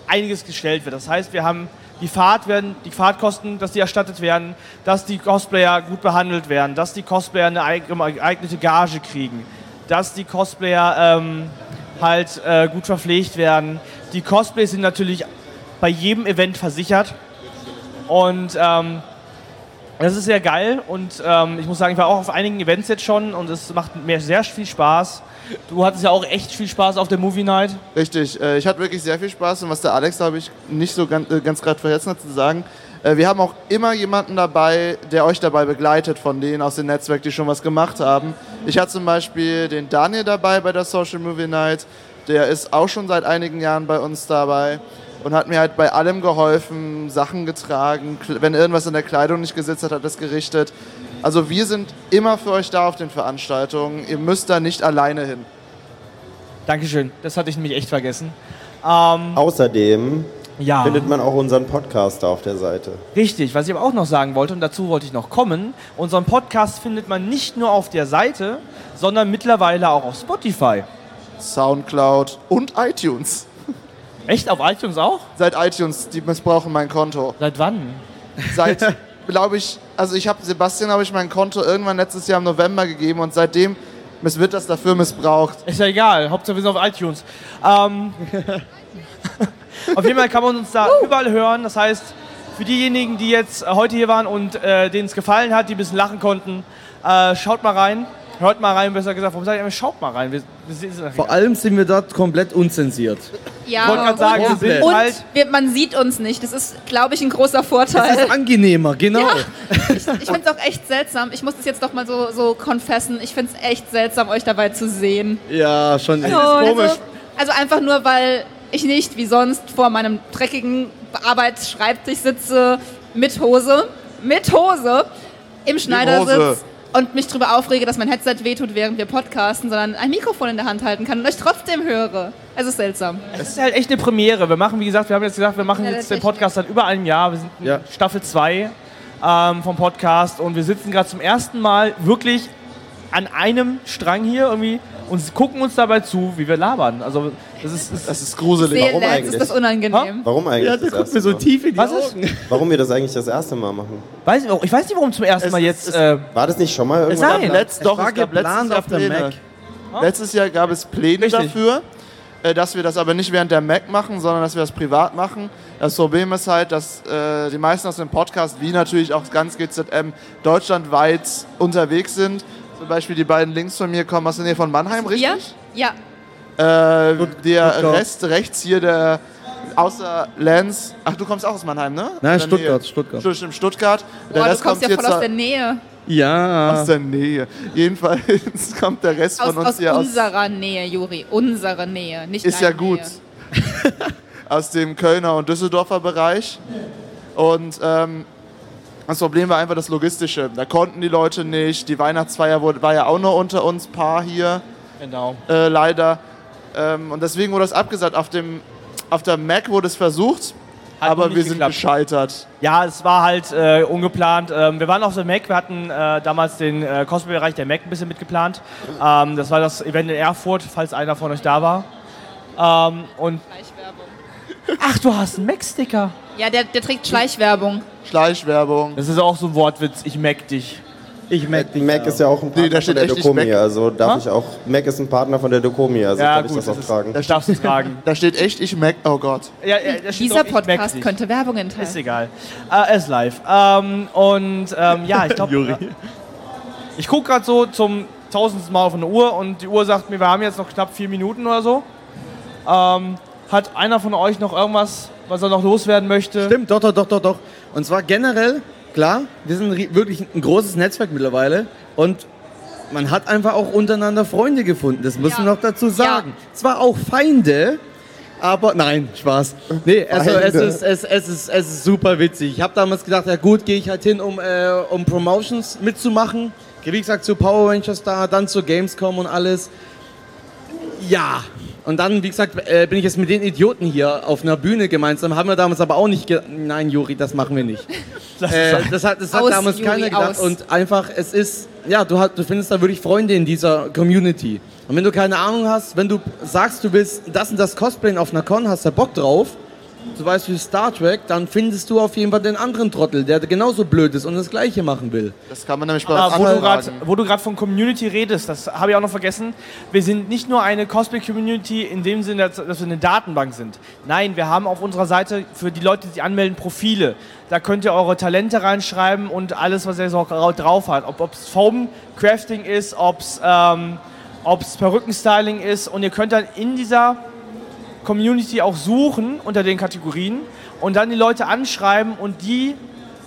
einiges gestellt wird. Das heißt, wir haben die Fahrt werden, die Fahrtkosten, dass die erstattet werden, dass die Cosplayer gut behandelt werden, dass die Cosplayer eine eig- geeignete Gage kriegen, dass die Cosplayer ähm, halt äh, gut verpflegt werden. Die Cosplays sind natürlich bei jedem Event versichert. Und ähm, das ist sehr geil und ähm, ich muss sagen, ich war auch auf einigen Events jetzt schon und es macht mir sehr viel Spaß. Du hattest ja auch echt viel Spaß auf der Movie Night. Richtig, äh, ich hatte wirklich sehr viel Spaß und was der Alex, glaube ich, nicht so ganz, äh, ganz gerade vergessen hat zu sagen. Äh, wir haben auch immer jemanden dabei, der euch dabei begleitet, von denen aus dem Netzwerk, die schon was gemacht haben. Ich hatte zum Beispiel den Daniel dabei bei der Social Movie Night. Der ist auch schon seit einigen Jahren bei uns dabei und hat mir halt bei allem geholfen, Sachen getragen. Wenn irgendwas in der Kleidung nicht gesetzt hat, hat es gerichtet. Also wir sind immer für euch da auf den Veranstaltungen. Ihr müsst da nicht alleine hin. Dankeschön, das hatte ich nämlich echt vergessen. Ähm, Außerdem ja, findet man auch unseren Podcast da auf der Seite. richtig. Was ich aber auch noch sagen wollte, und dazu wollte ich noch kommen, unseren Podcast findet man nicht nur auf der Seite, sondern mittlerweile auch auf Spotify. Soundcloud und iTunes. Echt? Auf iTunes auch? Seit iTunes, die missbrauchen mein Konto. Seit wann? Seit, (laughs) glaube ich, also ich habe Sebastian habe ich mein Konto irgendwann letztes Jahr im November gegeben und seitdem wird das dafür missbraucht. Ist ja egal, Hauptsache wir sind auf iTunes. Ähm, (laughs) auf jeden Fall kann man uns da überall hören. Das heißt, für diejenigen, die jetzt heute hier waren und äh, denen es gefallen hat, die ein bisschen lachen konnten, äh, schaut mal rein. Hört mal rein, besser gesagt. Warum sage ich immer, schaut mal rein? Wir, wir Vor allem sind wir dort komplett unzensiert. Ja, Ich wollte gerade sagen, und, wir sind und halt- wir, man sieht uns nicht. Das ist, glaube ich, ein großer Das Vorteil. ist angenehmer, genau. Ich finde es auch echt seltsam. Ich muss das jetzt doch mal so, so confessen. Ich finde es echt seltsam, euch dabei zu sehen. Ja, schon echt. komisch. Also, also einfach nur, weil ich nicht wie sonst vor meinem dreckigen Arbeitsschreibtisch sitze mit Hose, mit Hose im Schneidersitz. Und mich darüber aufrege, dass mein Headset wehtut, während wir podcasten, sondern ein Mikrofon in der Hand halten kann und euch trotzdem höre. Es ist seltsam. Es ist halt echt eine Premiere. Wir machen, wie gesagt, wir haben jetzt gesagt, wir machen Ja, jetzt den Podcast seit über einem Jahr. Wir sind in Ja. Staffel 2 ähm, vom Podcast und wir sitzen gerade zum ersten Mal wirklich an einem Strang hier irgendwie und gucken uns dabei zu, wie wir labern. Also das ist, ist Das ist gruselig. Sehe, Warum Lance, eigentlich? ist das unangenehm. Warum eigentlich? Ja, das der guckt erste mir so tief in die Was ist? Augen. (laughs) Warum wir das eigentlich das erste Mal machen? weiß ich, auch- ich weiß nicht, warum zum ersten Es Mal ist- jetzt. es- Äh, War das nicht schon mal irgendwann? Nein. Letzt, doch, war es gab letztes Jahr auf der Pläne. Mac. Letztes Jahr gab es Pläne Richtig. dafür, äh, dass wir das aber nicht während der Mac machen, sondern dass wir das privat machen. Das Problem ist halt, dass äh, die meisten aus dem Podcast, wie natürlich auch ganz GZM, deutschlandweit unterwegs sind. Zum Beispiel die beiden links von mir kommen aus der Nähe von Mannheim, richtig? Ja? Ja. Äh, der Stuttgart. Rest rechts hier, der außer Lance. Ach, du kommst auch aus Mannheim, ne? Nein, Stuttgart, Nähe. Stuttgart. Stu- Stimmt, Stuttgart. Der Boah, du kommst kommt ja voll aus der Nähe. Ja. aus der Nähe. Jedenfalls (laughs) kommt der Rest Aus, von uns aus hier aus, unserer Nähe, Juri. Unsere Nähe, nicht ist ja gut. (laughs) Aus dem Kölner und Düsseldorfer Bereich. Und ähm, das Problem war einfach das Logistische. Da konnten die Leute nicht. Die Weihnachtsfeier wurde, war ja auch noch unter uns Paar hier, genau. äh, leider. Ähm, und deswegen wurde das abgesagt. Auf, dem, auf der Mac wurde es versucht, Hat aber wir sind geklappt. gescheitert. Ja, es war halt äh, ungeplant. Ähm, wir waren auf der Mac, wir hatten äh, damals den äh, Cosplay-Bereich der Mac ein bisschen mitgeplant. Ähm, das war das Event in Erfurt, falls einer von euch da war. Ähm, und ach, du hast einen Mac-Sticker. Ja, der, der trägt Schleichwerbung. Schleichwerbung. Das ist auch so ein Wortwitz. Ich Mac dich. Ich merke dich. Mac ist ja auch ein Partner da steht von der Dokomi, Mac. also darf Ha? ich auch. Mac ist ein Partner von der Dokomi, also Ja, darf ich gut, das auch das ist- tragen. Das darfst du tragen. (laughs) Da steht echt, ich Mac. Oh Gott. Ja, ja, Dieser ich Mac Podcast könnte Werbung Ist enthalten. egal. Äh, er ist live. Ähm, und ähm, ja, ich glaube. (laughs) Juri. Äh, ich gucke gerade so zum tausendsten Mal auf eine Uhr und die Uhr sagt mir, wir haben jetzt noch knapp vier Minuten oder so. Ähm, hat einer von euch noch irgendwas, was er noch loswerden möchte? Stimmt, doch, doch, doch, doch, doch. Und zwar generell, klar, wir sind wirklich ein großes Netzwerk mittlerweile und man hat einfach auch untereinander Freunde gefunden. Das wir Ja. noch dazu sagen. Zwar auch Feinde, aber nein, Spaß. Nee, also es ist, es, es, ist, es ist super witzig. Ich habe damals gedacht, ja gut, gehe ich halt hin, um, äh, um Promotions mitzumachen. Wie gesagt, zu Power Rangers da, dann zur Gamescom und alles. Ja. Und dann, wie gesagt, äh, bin ich jetzt mit den Idioten hier auf einer Bühne gemeinsam. Haben wir damals aber auch nicht. Ge Nein, Juri, das machen wir nicht. (laughs) äh, das hat, das hat Aus, damals Juri, keiner gedacht. aus. Und einfach, es ist, ja, du, hast, du findest da wirklich Freunde in dieser Community. Und wenn du keine Ahnung hast, wenn du sagst, du willst das und das Cosplayen auf einer Con, hast da Bock drauf, zum Beispiel Star Trek, dann findest du auf jeden Fall den anderen Trottel, der genauso blöd ist und das Gleiche machen will. Das kann man nämlich bei uns anfragen. wo du gerade von Community redest, das habe ich auch noch vergessen. Wir sind nicht nur eine Cosplay-Community in dem Sinne, dass, dass wir eine Datenbank sind. Nein, wir haben auf unserer Seite für die Leute, die sich anmelden, Profile. Da könnt ihr eure Talente reinschreiben und alles, was ihr so drauf hat. Ob es Foam-Crafting ist, ob es ähm, ob's Perückenstyling ist. Und ihr könnt dann in dieser Community auch suchen unter den Kategorien und dann die Leute anschreiben und die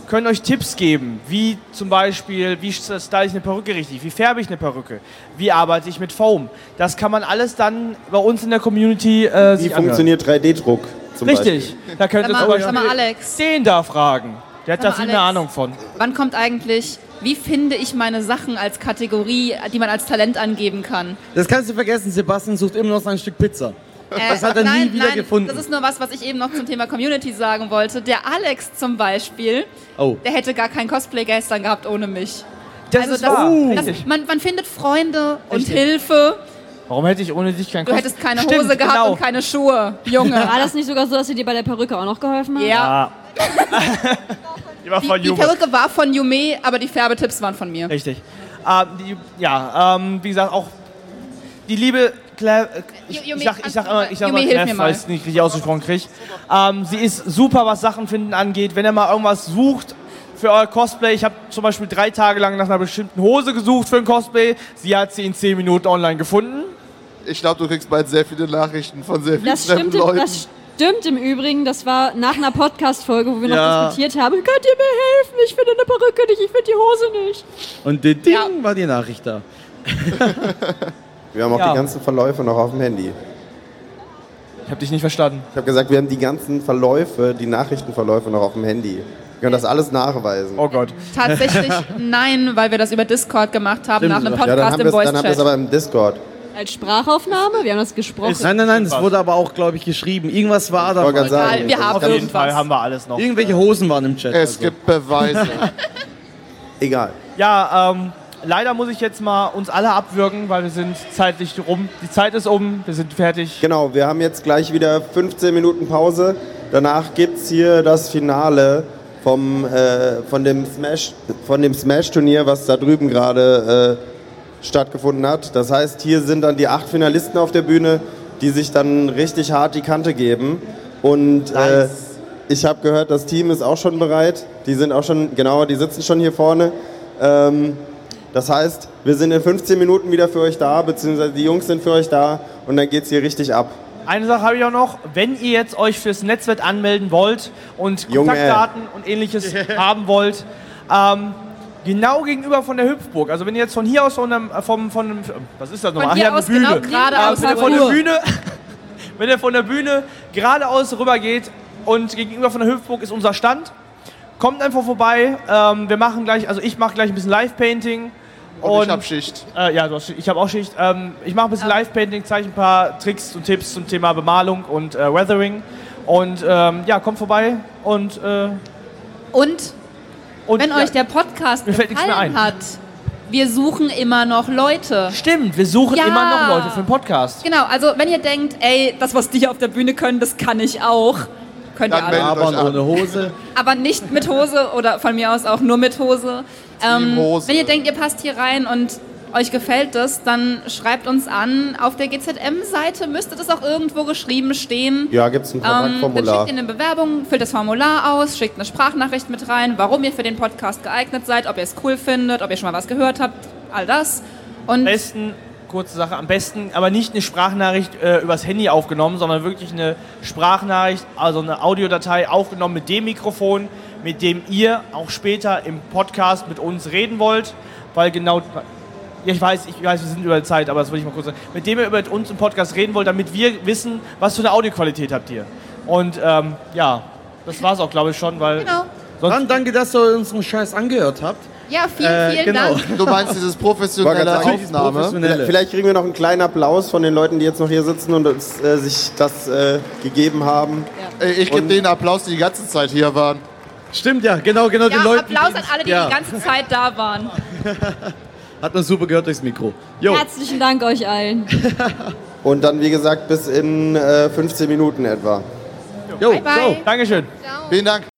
können euch Tipps geben, wie zum Beispiel, wie style ich eine Perücke richtig, wie färbe ich eine Perücke, wie arbeite ich mit Foam. Das kann man alles dann bei uns in der Community äh, Wie funktioniert 3D-Druck zum Richtig, da könnt ihr zum Beispiel mal, Alex, den da fragen. Der hat da viel mehr Alex. Ahnung von. wann kommt eigentlich, wie finde ich meine Sachen als Kategorie, die man als Talent angeben kann? Das kannst du vergessen, Sebastian sucht immer noch sein Stück Pizza. Das hat er nie nein, wieder nein, gefunden. Das ist nur was, was ich eben noch zum Thema Community sagen wollte. Der Alex zum Beispiel, Oh. der hätte gar kein Cosplay gestern gehabt ohne mich. Das also ist das, wahr. das, man, man findet Freunde und Richtig. Hilfe. Warum hätte ich ohne dich kein Du Cos- hättest keine Stimmt, Hose gehabt genau. und keine Schuhe, Junge. War das nicht sogar so, dass sie dir bei der Perücke auch noch geholfen hat? ja. Ah. (laughs) die Die. Perücke war von Yume, aber die Färbetipps waren von mir. Richtig. Ähm, die, ja, ähm, wie gesagt, auch die liebe Claire, äh, ich, sag, ich sag immer, ich sag immer Claire, weil ich es nicht richtig ausgesprochen kriege. Ähm, sie ist super, was Sachen finden angeht. Wenn ihr mal irgendwas sucht für euer Cosplay, ich habe zum Beispiel drei Tage lang nach einer bestimmten Hose gesucht für ein Cosplay. Sie hat sie in zehn Minuten online gefunden. Ich glaube, du kriegst bald sehr viele Nachrichten von sehr vielen Das fremden Leuten. das stimmt im Übrigen. Das war nach einer Podcast-Folge, wo wir Ja. noch diskutiert haben. Könnt ihr mir helfen? Ich finde eine Perücke nicht, ich finde die Hose nicht. Und den Ding Ja. war die Nachricht da. (laughs) Wir haben auch Ja. die ganzen Verläufe noch auf dem Handy. Ich habe dich nicht verstanden. Ich habe gesagt, wir haben die ganzen Verläufe, die Nachrichtenverläufe noch auf dem Handy. Wir können das alles nachweisen. Oh Gott. Tatsächlich (laughs) nein, weil wir das über Discord gemacht haben, nach einem Ja, Ja, dann Podcast haben im wir es dann haben wir es Voice-Chat. aber im Discord. Als Sprachaufnahme? Wir haben das gesprochen. Nein, nein, nein, es wurde aber auch, glaube ich, geschrieben. Irgendwas war da. wollte gerade sagen, Egal, wir haben Auf jeden irgendwas. Fall haben wir alles noch. Irgendwelche Hosen waren im Chat. Es also. gibt Beweise. (laughs) Egal. Ja, ähm, leider muss ich jetzt mal uns alle abwürgen, weil wir sind zeitlich rum. Die Zeit ist um, wir sind fertig. Genau, wir haben jetzt gleich wieder 15 Minuten Pause. Danach gibt es hier das Finale vom, äh, von dem Smash, Smash-Turnier, was da drüben gerade äh, stattgefunden hat. Das heißt, hier sind dann die acht Finalisten auf der Bühne, die sich dann richtig hart die Kante geben. Und äh, ich habe gehört, das Team ist auch schon bereit. Die sind auch schon, genau, die sitzen schon hier vorne. Ähm, das heißt, wir sind in 15 Minuten wieder für euch da, beziehungsweise die Jungs sind für euch da und dann geht's hier richtig ab. Eine Sache habe ich auch noch. Wenn ihr jetzt euch fürs Netzwerk anmelden wollt und Junge. Kontaktdaten und ähnliches (laughs) haben wollt, ähm, genau gegenüber von der Hüpfburg. Also wenn ihr jetzt von hier aus von einem, vom, von einem, was ist das nochmal? Von hier eine aus genau geradeaus Äh, wenn ihr von der. Bühne, (laughs) wenn ihr von der Bühne geradeaus rüber geht und gegenüber von der Hüpfburg ist unser Stand, kommt einfach vorbei. Ähm, wir machen gleich, also ich mache gleich ein bisschen Live-Painting. Und ich hab Schicht. Äh, ja, du hast, ich habe auch Schicht. Ähm, ich mache ein bisschen Live-Painting, zeige ein paar Tricks und Tipps zum Thema Bemalung und äh, Weathering. Und ähm, ja, kommt vorbei und, äh, Und und wenn ja, euch der Podcast Mir fällt nichts mehr gefallen ein. hat, wir suchen immer noch Leute. Stimmt, wir suchen Ja. immer noch Leute für den Podcast. Genau, also wenn ihr denkt, ey, das, was die hier auf der Bühne können, das kann ich auch, könnt ihr Dann alle. an. ohne Hose. Aber nicht mit Hose oder von mir aus auch nur mit Hose. Ähm, Hose. Wenn ihr denkt, ihr passt hier rein und euch gefällt das, dann schreibt uns an. Auf der GZM-Seite müsste das auch irgendwo geschrieben stehen. Ja, gibt's ein Ähm, dann Kontaktformular. schickt ihr eine Bewerbung, füllt das Formular aus, schickt eine Sprachnachricht mit rein, warum ihr für den Podcast geeignet seid, ob ihr es cool findet, ob ihr schon mal was gehört habt, all das. Und Am besten, kurze Sache, am besten aber nicht eine Sprachnachricht äh, übers Handy aufgenommen, sondern wirklich eine Sprachnachricht, also eine Audiodatei aufgenommen mit dem Mikrofon, mit dem ihr auch später im Podcast mit uns reden wollt, weil genau. Ja, ich weiß, ich weiß, wir sind über die Zeit, aber das will ich mal kurz sagen. Mit dem ihr über uns im Podcast reden wollt, damit wir wissen, was für eine Audioqualität habt ihr. Und ähm, ja, das war's auch, glaube ich, schon, weil. genau. Dann danke, dass ihr unseren Scheiß angehört habt. Ja, vielen, Äh, vielen genau. Dank. Du meinst dieses professionelle sagen, Aufnahme? Professionelle. Vielleicht kriegen wir noch einen kleinen Applaus von den Leuten, die jetzt noch hier sitzen und uns, äh, sich das äh, gegeben haben. Ey, Ich gebe denen Applaus, die die ganze Zeit hier waren. Stimmt ja, genau, genau. Ja, die Leute, Applaus die, an alle, die ja, die ganze Zeit da waren. (laughs) Hat man super gehört durchs Mikro. Jo. Herzlichen Dank euch allen. (laughs) Und dann, wie gesagt, bis in äh, 15 Minuten etwa. Jo, Bye, bye. so. Dankeschön. Vielen Dank.